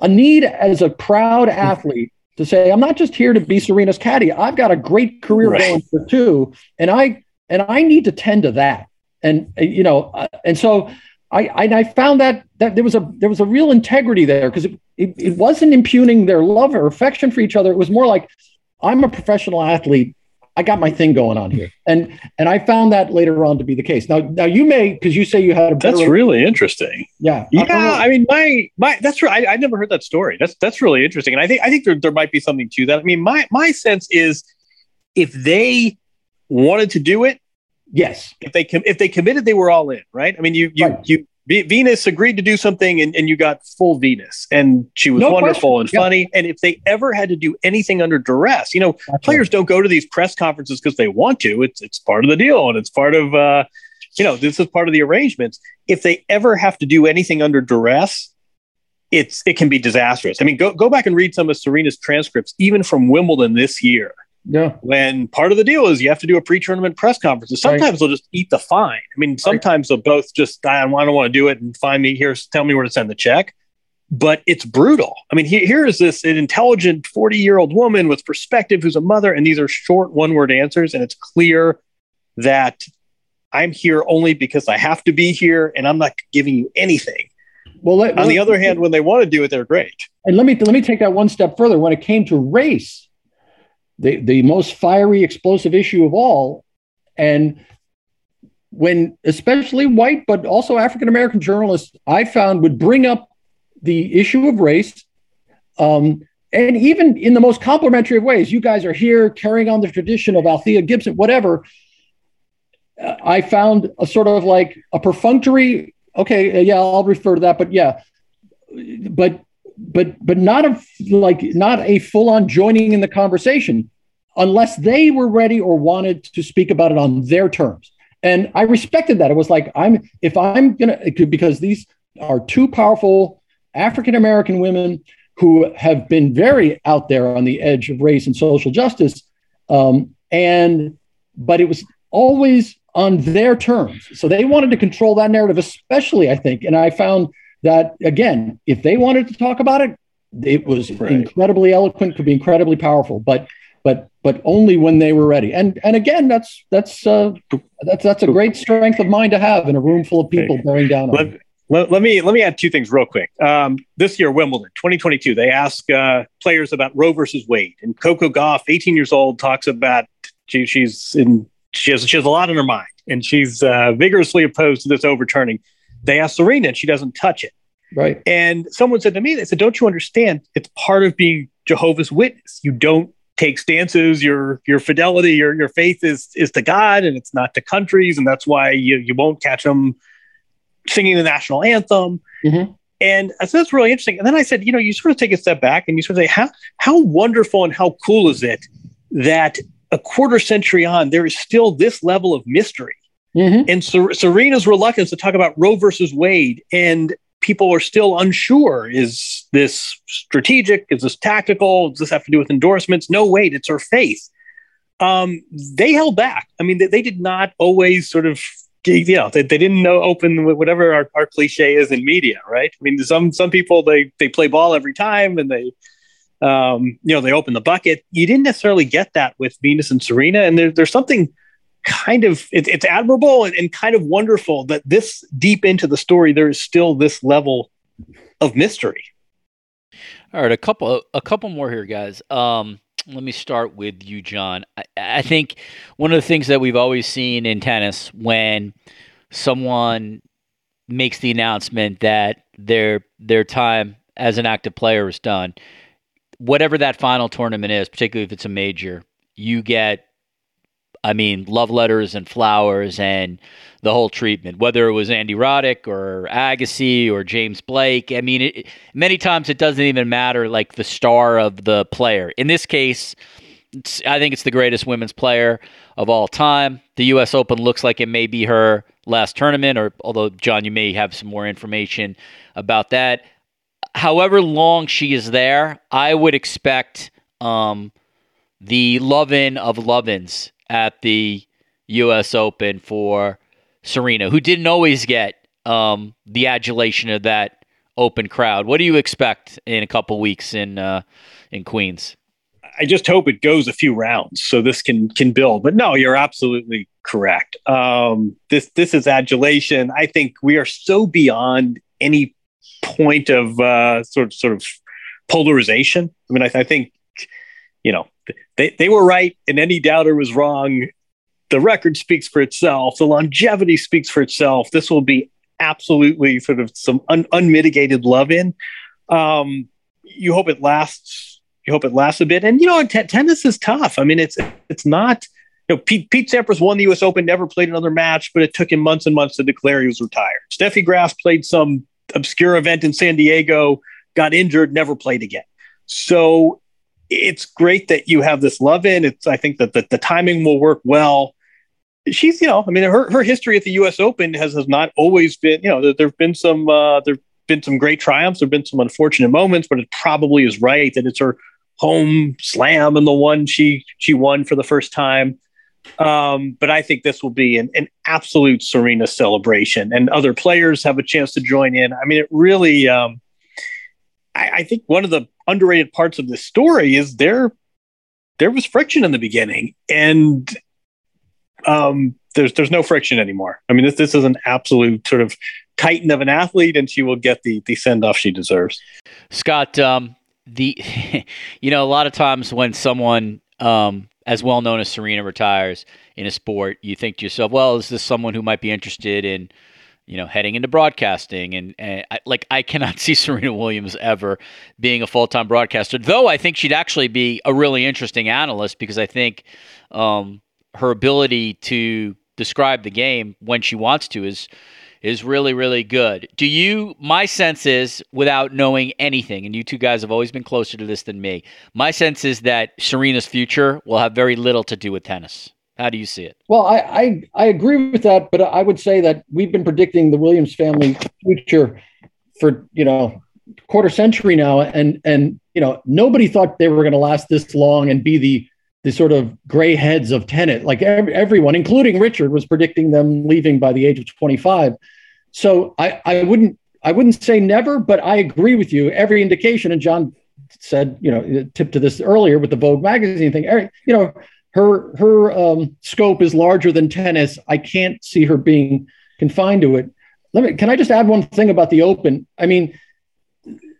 a need as a proud athlete to say, I'm not just here to be Serena's caddy. I've got a great career right. going for two, and I and I need to tend to that. And you know, uh, and so I, I, I found that that there was a there was a real integrity there because it, it, it wasn't impugning their love or affection for each other. It was more like I'm a professional athlete. I got my thing going on here, and and I found that later on to be the case. Now, now you may because you say you had a. That's really interesting. Yeah, yeah. I, I, mean, my my that's right. I, I never heard that story. That's that's really interesting, and I think I think there, there might be something to that. I mean, my my sense is if they wanted to do it, Yes. If they com- if they committed, they were all in, right? I mean, you you right. you v- Venus agreed to do something, and, and you got full Venus, and she was no wonderful question. and funny. And if they ever had to do anything under duress, you know, That's players right. don't go to these press conferences because they want to. It's it's part of the deal, and it's part of uh, you know, this is part of the arrangements. If they ever have to do anything under duress, it's it can be disastrous. I mean, go go back and read some of Serena's transcripts, even from Wimbledon this year yeah. When part of the deal is you have to do a pre-tournament press conference. Sometimes right. they'll just eat the fine. I mean, sometimes right. they'll both just I don't, I don't want to do it and find me here. Tell me where to send the check. But it's brutal. I mean, here, here is this an intelligent 40 year old woman with perspective who's a mother, and these are short one word answers. And it's clear that I'm here only because I have to be here, and I'm not giving you anything. Well, let, on the other hand, when they want to do it, they're great. And let me let me take that one step further. When it came to race, the, the most fiery, explosive issue of all. And when especially white, but also African American journalists, I found would bring up the issue of race. Um, and even in the most complimentary of ways, you guys are here carrying on the tradition of Althea Gibson, whatever. Uh, I found a sort of like a perfunctory, okay, uh, yeah, I'll refer to that, but yeah, but but but not a like not a full on joining in the conversation unless they were ready or wanted to speak about it on their terms. And I respected that. It was like I'm if I'm gonna because these are two powerful African American women who have been very out there on the edge of race and social justice. Um, and but it was always on their terms. So they wanted to control that narrative, especially, I think. And I found that again, if they wanted to talk about it, it was right. incredibly eloquent, could be incredibly powerful, but but but only when they were ready. And and again, that's that's uh, that's that's a great strength of mind to have in a room full of people bearing down on. Let, let, let, me let me add two things real quick. Um, this year, Wimbledon 2022, they ask uh, players about Roe versus Wade, and Coco Gauff, 18 years old, talks about she, she's in she has she has a lot in her mind, and she's uh, vigorously opposed to this overturning. They ask Serena, and she doesn't touch it. Right. And someone said to me, they said, Don't you understand? It's part of being Jehovah's Witness. You don't take stances. Your your fidelity, your your faith is is to God and it's not to countries, and that's why you you won't catch them singing the national anthem. Mm-hmm. And I said that's really interesting. And then I said, you know, you sort of take a step back and you sort of say, how how wonderful and how cool is it that a quarter century on there is still this level of mystery. Mm-hmm. And Ser- Serena's reluctance to talk about Roe versus Wade and people are still unsure is this strategic? Is this tactical? Does this have to do with endorsements? No wait it's her faith. Um, they held back. I mean they, they, did not always sort of you know they, they didn't know open whatever our, our cliche is in media right? I mean some some people they they play ball every time and they um, you know they open the bucket. You didn't necessarily get that with venus and serena. And there, there's something kind of it, it's admirable and, and kind of wonderful that this deep into the story there is still this level of mystery all right a couple a couple more here guys um let me start with you, John. I, I, think one of the things that we've always seen in tennis when someone makes the announcement that their their time as an active player is done, whatever that final tournament is, particularly if it's a major, you get I mean, love letters and flowers and the whole treatment, whether it was Andy Roddick or Agassi or James Blake. I mean, it, many times it doesn't even matter like the star of the player. In this case, I think it's the greatest women's player of all time. The U.S. Open looks like it may be her last tournament, or although John, you may have some more information about that. However long she is there, I would expect um, the love-in of love-ins at the U.S. Open for Serena, who didn't always get um, the adulation of that open crowd. What do you expect in a couple weeks in uh, in Queens? I just hope it goes a few rounds so this can can build. But no, you're absolutely correct. Um, this this is adulation. I think we are so beyond any point of uh, sort of sort of polarization. I mean, I, I think you know they, they were right and any doubter was wrong. The record speaks for itself. The longevity speaks for itself. This will be absolutely sort of some un, unmitigated love in. Um, you hope it lasts. You hope it lasts a bit. And you know, t- tennis is tough. I mean, it's it's not. You know, Pete, Pete Sampras won the U.S. Open, never played another match, but it took him months and months to declare he was retired. Steffi Graf played some obscure event in San Diego, got injured, never played again. So it's great that you have this love in. It's I think that the, the timing will work well. She's you know I mean her her history at the U.S. Open has has not always been you know there, have been some uh, there've been some great triumphs. There've been some unfortunate moments, but it probably is right that it's her home slam and the one she she won for the first time. Um, but I think this will be an, an absolute Serena celebration, and other players have a chance to join in. I mean, it really. Um, I, I think one of the underrated parts of this story is there there was friction in the beginning and um, there's there's no friction anymore. I mean, this this is an absolute sort of titan of an athlete, and she will get the the send off she deserves. Scott, um, the you know a lot of times when someone um, as well known as Serena retires in a sport, you think to yourself, well, is this someone who might be interested in you know, heading into broadcasting. And, and I, like, I cannot see Serena Williams ever being a full time broadcaster, though I think she'd actually be a really interesting analyst because I think um, her ability to describe the game when she wants to is is really really good. Do you my sense is without knowing anything and you two guys have always been closer to this than me. My sense is that Serena's future will have very little to do with tennis. How do you see it? Well, I, I, I agree with that, but I would say that we've been predicting the Williams family future for you know quarter century now, and and you know nobody thought they were going to last this long and be the the sort of gray heads of tennis. Like every, everyone, including Richard, was predicting them leaving by the age of 25. So I, I wouldn't I wouldn't say never, but I agree with you. Every indication, and John said, you know, tipped to this earlier with the Vogue magazine thing. You know, her her um, scope is larger than tennis. I can't see her being confined to it. Let me. Can I just add one thing about the Open? I mean,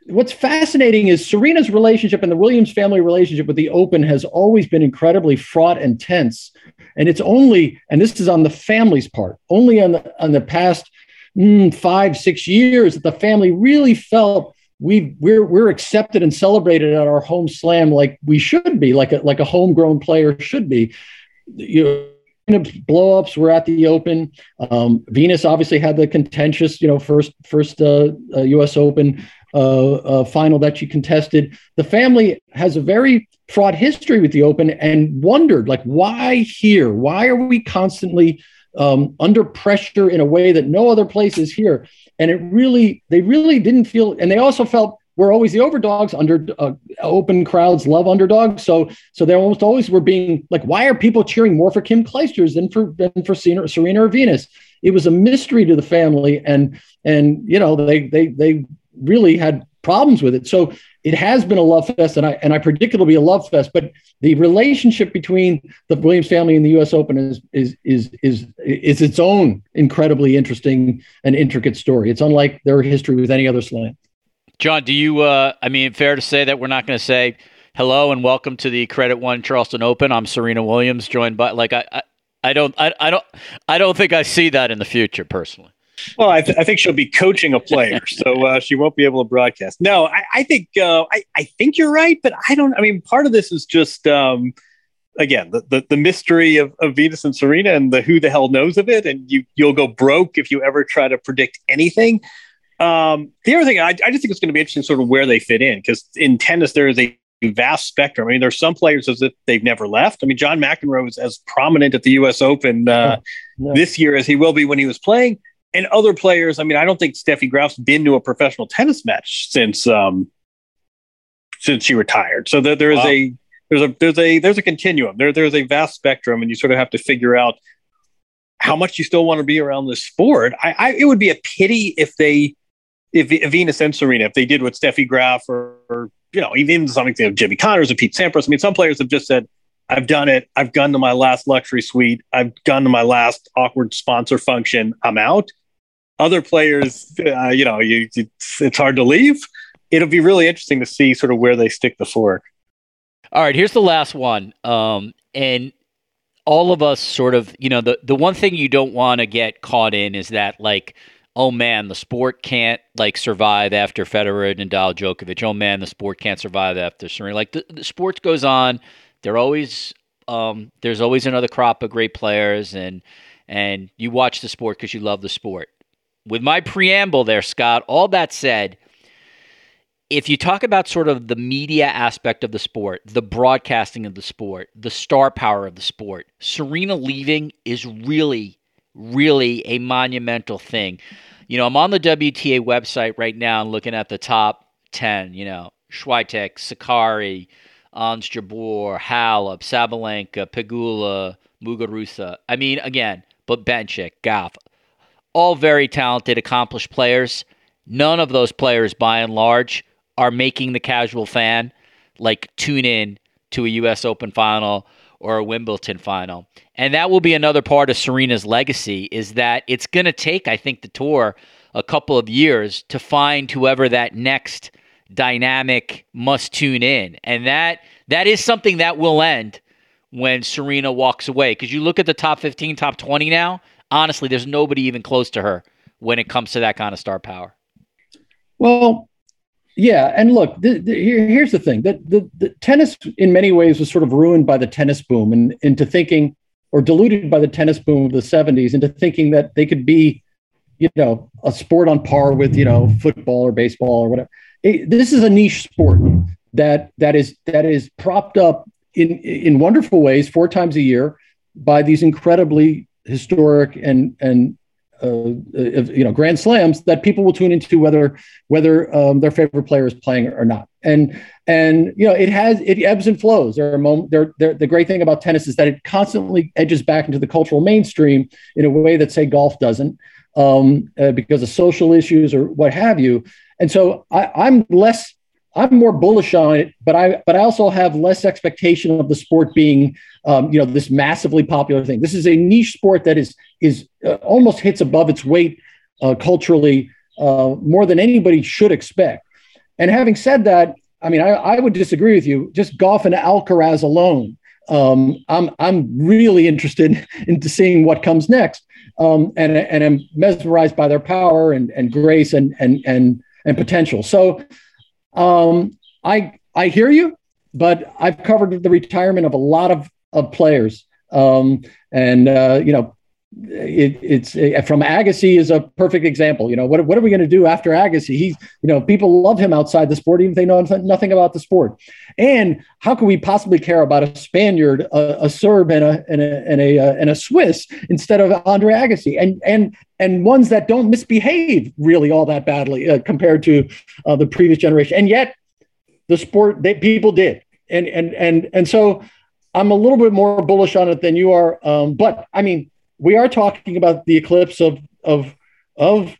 what's fascinating is Serena's relationship and the Williams family relationship with the Open has always been incredibly fraught and tense. And it's only, and this is on the family's part, only on the on the past mm, five six years that the family really felt we we're we're accepted and celebrated at our home slam like we should be, like a like a homegrown player should be. You know, blowups were at the Open. Um, Venus obviously had the contentious, you know, first first uh, uh, U.S. Open uh, uh, final that she contested. The family has a very fraught history with the Open and wondered, like, why here? Why are we constantly um, under pressure in a way that no other place is here? and it really they really didn't feel and they also felt we're always the overdogs under uh, open crowds love underdogs so so they almost always were being like why are people cheering more for kim clijsters than for than for serena, serena or venus it was a mystery to the family, and and you know they they they really had problems with it. So it has been a love fest, and I and I predict it'll be a love fest. But the relationship between the Williams family and the U.S. Open is is is is is its own incredibly interesting and intricate story. It's unlike their history with any other slam. John, do you? Uh, I mean, fair to say that we're not going to say hello and welcome to the Credit One Charleston Open. I'm Serena Williams, joined by like I I, I don't I, I don't I don't think I see that in the future personally. Well, I, th- I, think she'll be coaching a player, so uh, she won't be able to broadcast. No, I, I think uh, I, I, think you're right, but I don't. I mean, part of this is just um, again the, the, the mystery of, of, Venus and Serena and the who the hell knows of it, and you you'll go broke if you ever try to predict anything. Um, the other thing, I, I just think it's going to be interesting, sort of where they fit in, because in tennis there is a vast spectrum. I mean, there's some players as if they've never left. I mean, John McEnroe is as prominent at the U.S. Open uh, this year as he will be when he was playing and other players. I mean, I don't think Steffi Graf's been to a professional tennis match since um, since she retired. So there, there is wow. a there's a there's a there's a continuum. There there's a vast spectrum, and you sort of have to figure out how much you still want to be around this sport. I, I it would be a pity if they if, if Venus and Serena if they did what Steffi Graf or, or you know even something of Jimmy Connors and Pete Sampras. I mean, some players have just said I've done it. I've gone to my last luxury suite. I've gone to my last awkward sponsor function. I'm out other players, uh, you know, you, it's, it's hard to leave. It'll be really interesting to see sort of where they stick the fork. All right, here's the last one. Um, and all of us sort of, you know, the, the one thing you don't want to get caught in is that, like, oh man, the sport can't like survive after Federer, and Nadal, Djokovic. Oh man, the sport can't survive after Serena. Like the, the goes on. There always um, there's always another crop of great players, and and you watch the sport because you love the sport with my preamble there, Scott, all that said, if you talk about sort of the media aspect of the sport, the broadcasting of the sport, the star power of the sport, Serena leaving is really, really a monumental thing. You know, I'm on the WTA website right now and looking at the top 10, you know, Swiatek, Sakkari, Ons Jabeur, Halep, Sabalenka, Pegula, Muguruza. I mean, again, but Bencic, Gauff, all very talented, accomplished players. None of those players, by and large, are making the casual fan like tune in to a U.S. Open final or a Wimbledon final. And that will be another part of Serena's legacy is that it's going to take, I think, the tour a couple of years to find whoever that next dynamic must tune in. And that that is something that will end when Serena walks away. Because you look at the top 15, top 20 now, honestly, there's nobody even close to her when it comes to that kind of star power. Well, yeah, and look, the, the, here, here's the thing: that the, the tennis, in many ways, was sort of ruined by the tennis boom, and into thinking, or diluted by the tennis boom of the '70s, into thinking that they could be, you know, a sport on par with you know football or baseball or whatever. It, this is a niche sport that that is that is propped up in in wonderful ways four times a year by these incredibly historic and and uh, you know grand slams that people will tune into whether whether um, their favorite player is playing or not. And and you know it has it ebbs and flows. There are moments there, there the great thing about tennis is that it constantly edges back into the cultural mainstream in a way that say golf doesn't um, uh, because of social issues or what have you. And so I, i'm less I'm more bullish on it, but I but I also have less expectation of the sport being um, you know this massively popular thing. This is a niche sport that is is uh, almost hits above its weight uh, culturally uh, more than anybody should expect. And having said that, I mean I, I would disagree with you. Just Gauff and Alcaraz alone, um, I'm I'm really interested into seeing what comes next, um, and and I'm mesmerized by their power and and grace and and and and potential. So um, I I hear you, but I've covered the retirement of a lot of of players, um, and uh, you know, it, it's uh, from Agassi is a perfect example. You know, what what are we going to do after Agassi? He's you know, people love him outside the sport, even if they know nothing about the sport. And how can we possibly care about a Spaniard, a, a Serb, and a and a and a, uh, and a Swiss instead of Andre Agassi? And and and ones that don't misbehave really all that badly uh, compared to uh, the previous generation. And yet, the sport they people did, and and and and so I'm a little bit more bullish on it than you are. Um, but I mean, we are talking about the eclipse of of of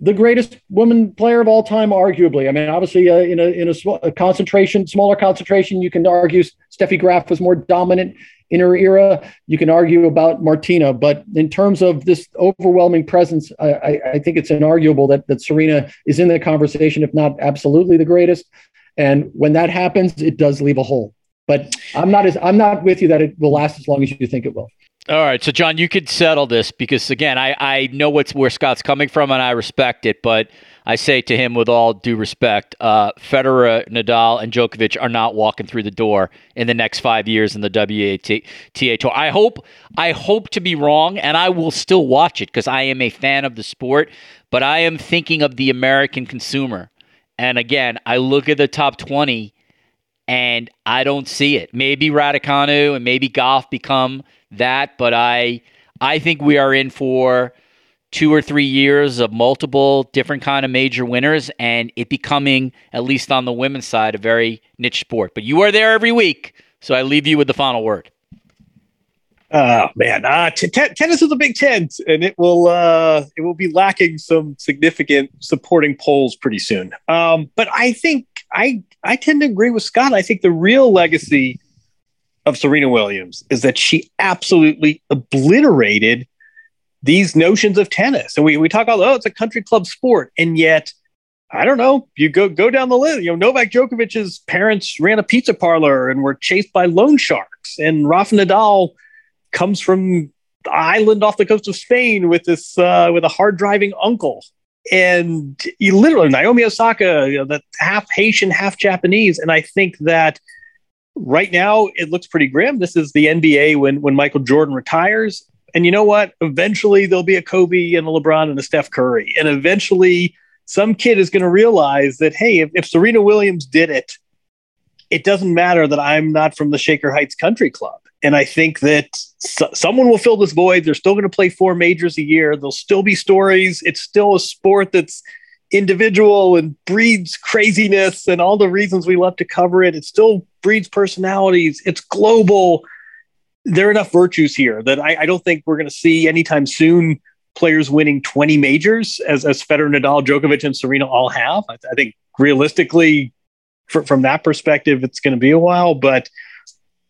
the greatest woman player of all time, arguably. I mean, obviously, uh, in a in a, sm- a, concentration, smaller concentration, you can argue Steffi Graf was more dominant in her era. You can argue about Martina, but in terms of this overwhelming presence, I, I, I think it's inarguable that that Serena is in the conversation, if not absolutely the greatest. And when that happens, it does leave a hole. But I'm not as I'm not with you that it will last as long as you think it will. All right, so John, you could settle this because again, I I know what's where Scott's coming from and I respect it, but I say to him with all due respect, uh, Federer, Nadal, and Djokovic are not walking through the door in the next five years in the WTA tour. I hope I hope to be wrong, and I will still watch it because I am a fan of the sport. But I am thinking of the American consumer, and again, I look at the top twenty, and I don't see it. Maybe Raducanu and maybe Gauff become that, but I I think we are in for two or three years of multiple different kind of major winners and it becoming at least on the women's side a very niche sport. But you are there every week so i leave you with the final word. Oh man. Uh, t- t- tennis is a big tent and it will uh, it will be lacking some significant supporting poles pretty soon. Um, but i think i i tend to agree with scott. I think the real legacy of serena williams is that she absolutely obliterated these notions of tennis. And we, we talk all, oh, it's a country club sport. And yet, I don't know, you go go down the list. You know, Novak Djokovic's parents ran a pizza parlor and were chased by loan sharks. And Rafa Nadal comes from the island off the coast of Spain with this uh, with a hard driving uncle. And you literally Naomi Osaka, you know, that half Haitian, half Japanese. And I think that right now it looks pretty grim. This is the NBA when when Michael Jordan retires. And you know what? Eventually there'll be a Kobe and a LeBron and a Steph Curry. And eventually some kid is going to realize that, hey, if, if Serena Williams did it, it doesn't matter that I'm not from the Shaker Heights Country Club. And I think that so- someone will fill this void. They're still going to play four majors a year. There'll still be stories. It's still a sport that's individual and breeds craziness and all the reasons we love to cover it. It still breeds personalities. It's global there are enough virtues here that I, I don't think we're going to see anytime soon players winning 20 majors as, as Federer, Nadal, Djokovic, and Serena all have. I, I think realistically, for, from that perspective, it's going to be a while, but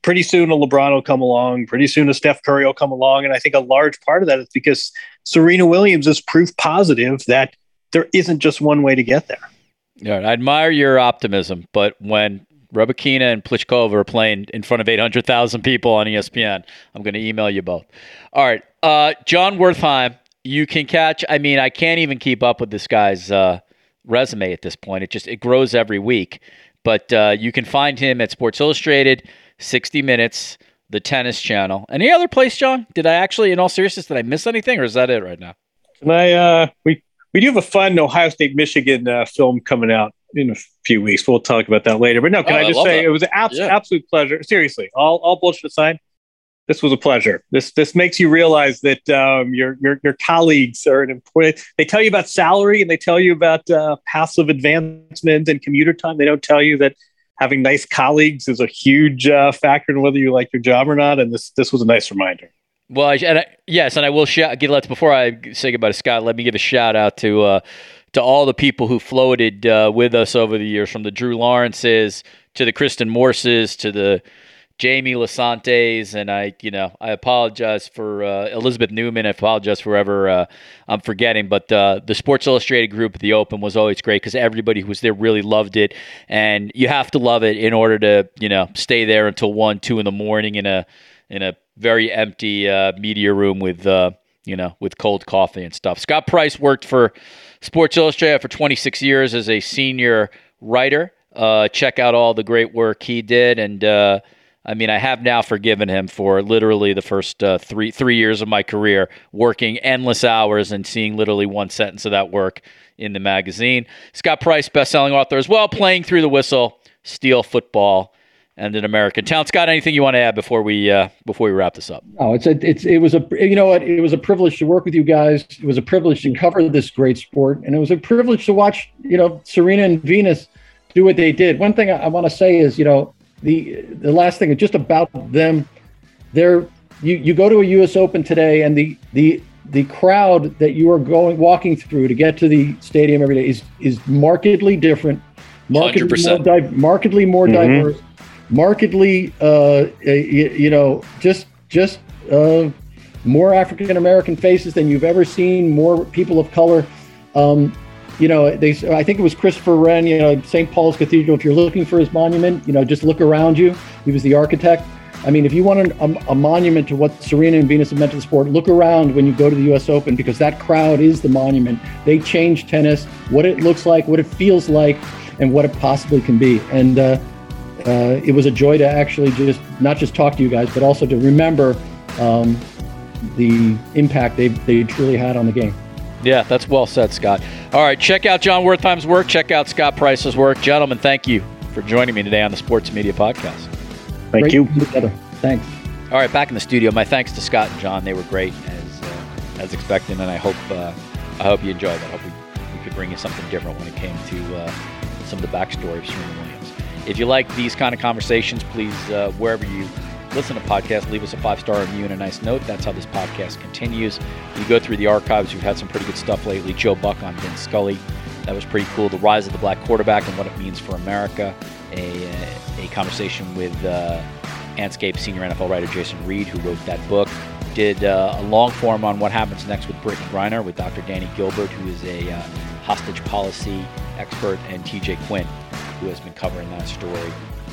pretty soon a LeBron will come along. Pretty soon a Steph Curry will come along. And I think a large part of that is because Serena Williams is proof positive that there isn't just one way to get there. Yeah, I admire your optimism, but when Rybakina and Pliskova are playing in front of 800,000 people on ESPN. I'm going to email you both. All right. Uh, Jon Wertheim, you can catch, I mean, I can't even keep up with this guy's uh, resume at this point. It just, it grows every week. But uh, you can find him at Sports Illustrated, 60 Minutes, the Tennis Channel. Any other place, John? Did I actually, in all seriousness, did I miss anything or is that it right now? Can I, uh, we, we do have a fun Ohio State Michigan uh, film coming out in a few weeks. We'll talk about that later. But no, can oh, I just I say that. it was an abs- yeah. absolute pleasure. Seriously, all all bullshit aside, this was a pleasure. This this makes you realize that um, your your your colleagues are an important. They tell you about salary and they tell you about uh, passive advancement and commuter time. They don't tell you that having nice colleagues is a huge uh, factor in whether you like your job or not. And this this was a nice reminder. Well, I, and I, yes, and I will shout. Get let's before I say goodbye to Scott. Let me give a shout out to uh, to all the people who floated uh, with us over the years, from the Drew Lawrences to the Kristen Morses to the Jamie Lasantes, and I, you know, I apologize for uh, Elizabeth Newman. I apologize for whoever uh, I'm forgetting, but uh, the Sports Illustrated group at the Open was always great because everybody who was there really loved it, and you have to love it in order to, you know, stay there until one, two in the morning in a in a very empty uh, media room with, uh, you know, with cold coffee and stuff. Scott Price worked for Sports Illustrated for 26 years as a senior writer. Uh, check out all the great work he did, and uh, I mean, I have now forgiven him for literally the first uh, three three years of my career working endless hours and seeing literally one sentence of that work in the magazine. Scott Price, best-selling author as well, playing through the whistle, Steel Football and an American town. Scott, anything you want to add before we uh, before we wrap this up? No, it's a, it's it was a you know what it was a privilege to work with you guys. It was a privilege to cover this great sport, and it was a privilege to watch you know Serena and Venus do what they did. One thing I, I want to say is you know the the last thing is just about them, they're you you go to a U.S. Open today, and the the the crowd that you are going walking through to get to the stadium every day is is markedly different, markedly 100%. more, di- markedly more Mhm. diverse, markedly uh, you, know just just uh, more African American faces than you've ever seen, more people of color. Um, you know, they. I think it was Christopher Wren. You know, St. Paul's Cathedral. If you're looking for his monument, you know, just look around you. He was the architect. I mean, if you want an, a, a monument to what Serena and Venus have meant to the sport, look around when you go to the U.S. Open because that crowd is the monument. They changed tennis, what it looks like, what it feels like, and what it possibly can be. And uh, uh, it was a joy to actually just not just talk to you guys, but also to remember um, the impact they they truly had on the game. Yeah, that's well said, Scott. All right, check out Jon Wertheim's work. Check out Scott Price's work. Gentlemen, thank you for joining me today on the Sports Media Podcast. Thank Great you. Together. Thanks. All right, back in the studio. My thanks to Scott and John. They were great as uh, as expected, and I hope uh, I hope you enjoyed that. I hope we, we could bring you something different when it came to uh, some of the backstory of Serena Williams. If you like these kind of conversations, please uh, wherever you listen to podcasts, leave us a five star review and a nice note. That's how this podcast continues. You go through the archives. We've had some pretty good stuff lately. Joe Buck on Vin Scully. That was pretty cool. The rise of the black quarterback and what it means for America. A, a conversation with uh, Andscape senior NFL writer Jason Reid, who wrote that book. Did uh, a long form on what happens next with Brittney Griner with Dr. Danny Gilbert, who is a uh, hostage policy expert, and TJ Quinn, who has been covering that story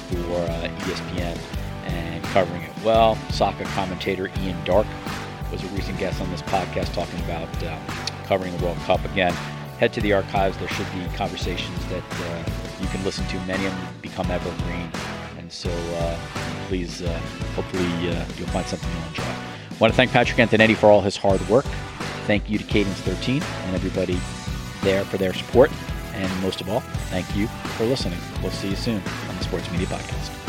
for uh, ESPN and covering it well. Soccer commentator Ian Darke was a recent guest on this podcast talking about uh, covering the World Cup. Again, head to the archives. There should be conversations that uh, you can listen to. Many of them become evergreen. And so uh, please, uh, hopefully, uh, you'll find something you'll enjoy. I want to thank Patrick Antonetti for all his hard work. Thank you to Cadence 13 and everybody there for their support. And most of all, thank you for listening. We'll see you soon on the Sports Media Podcast.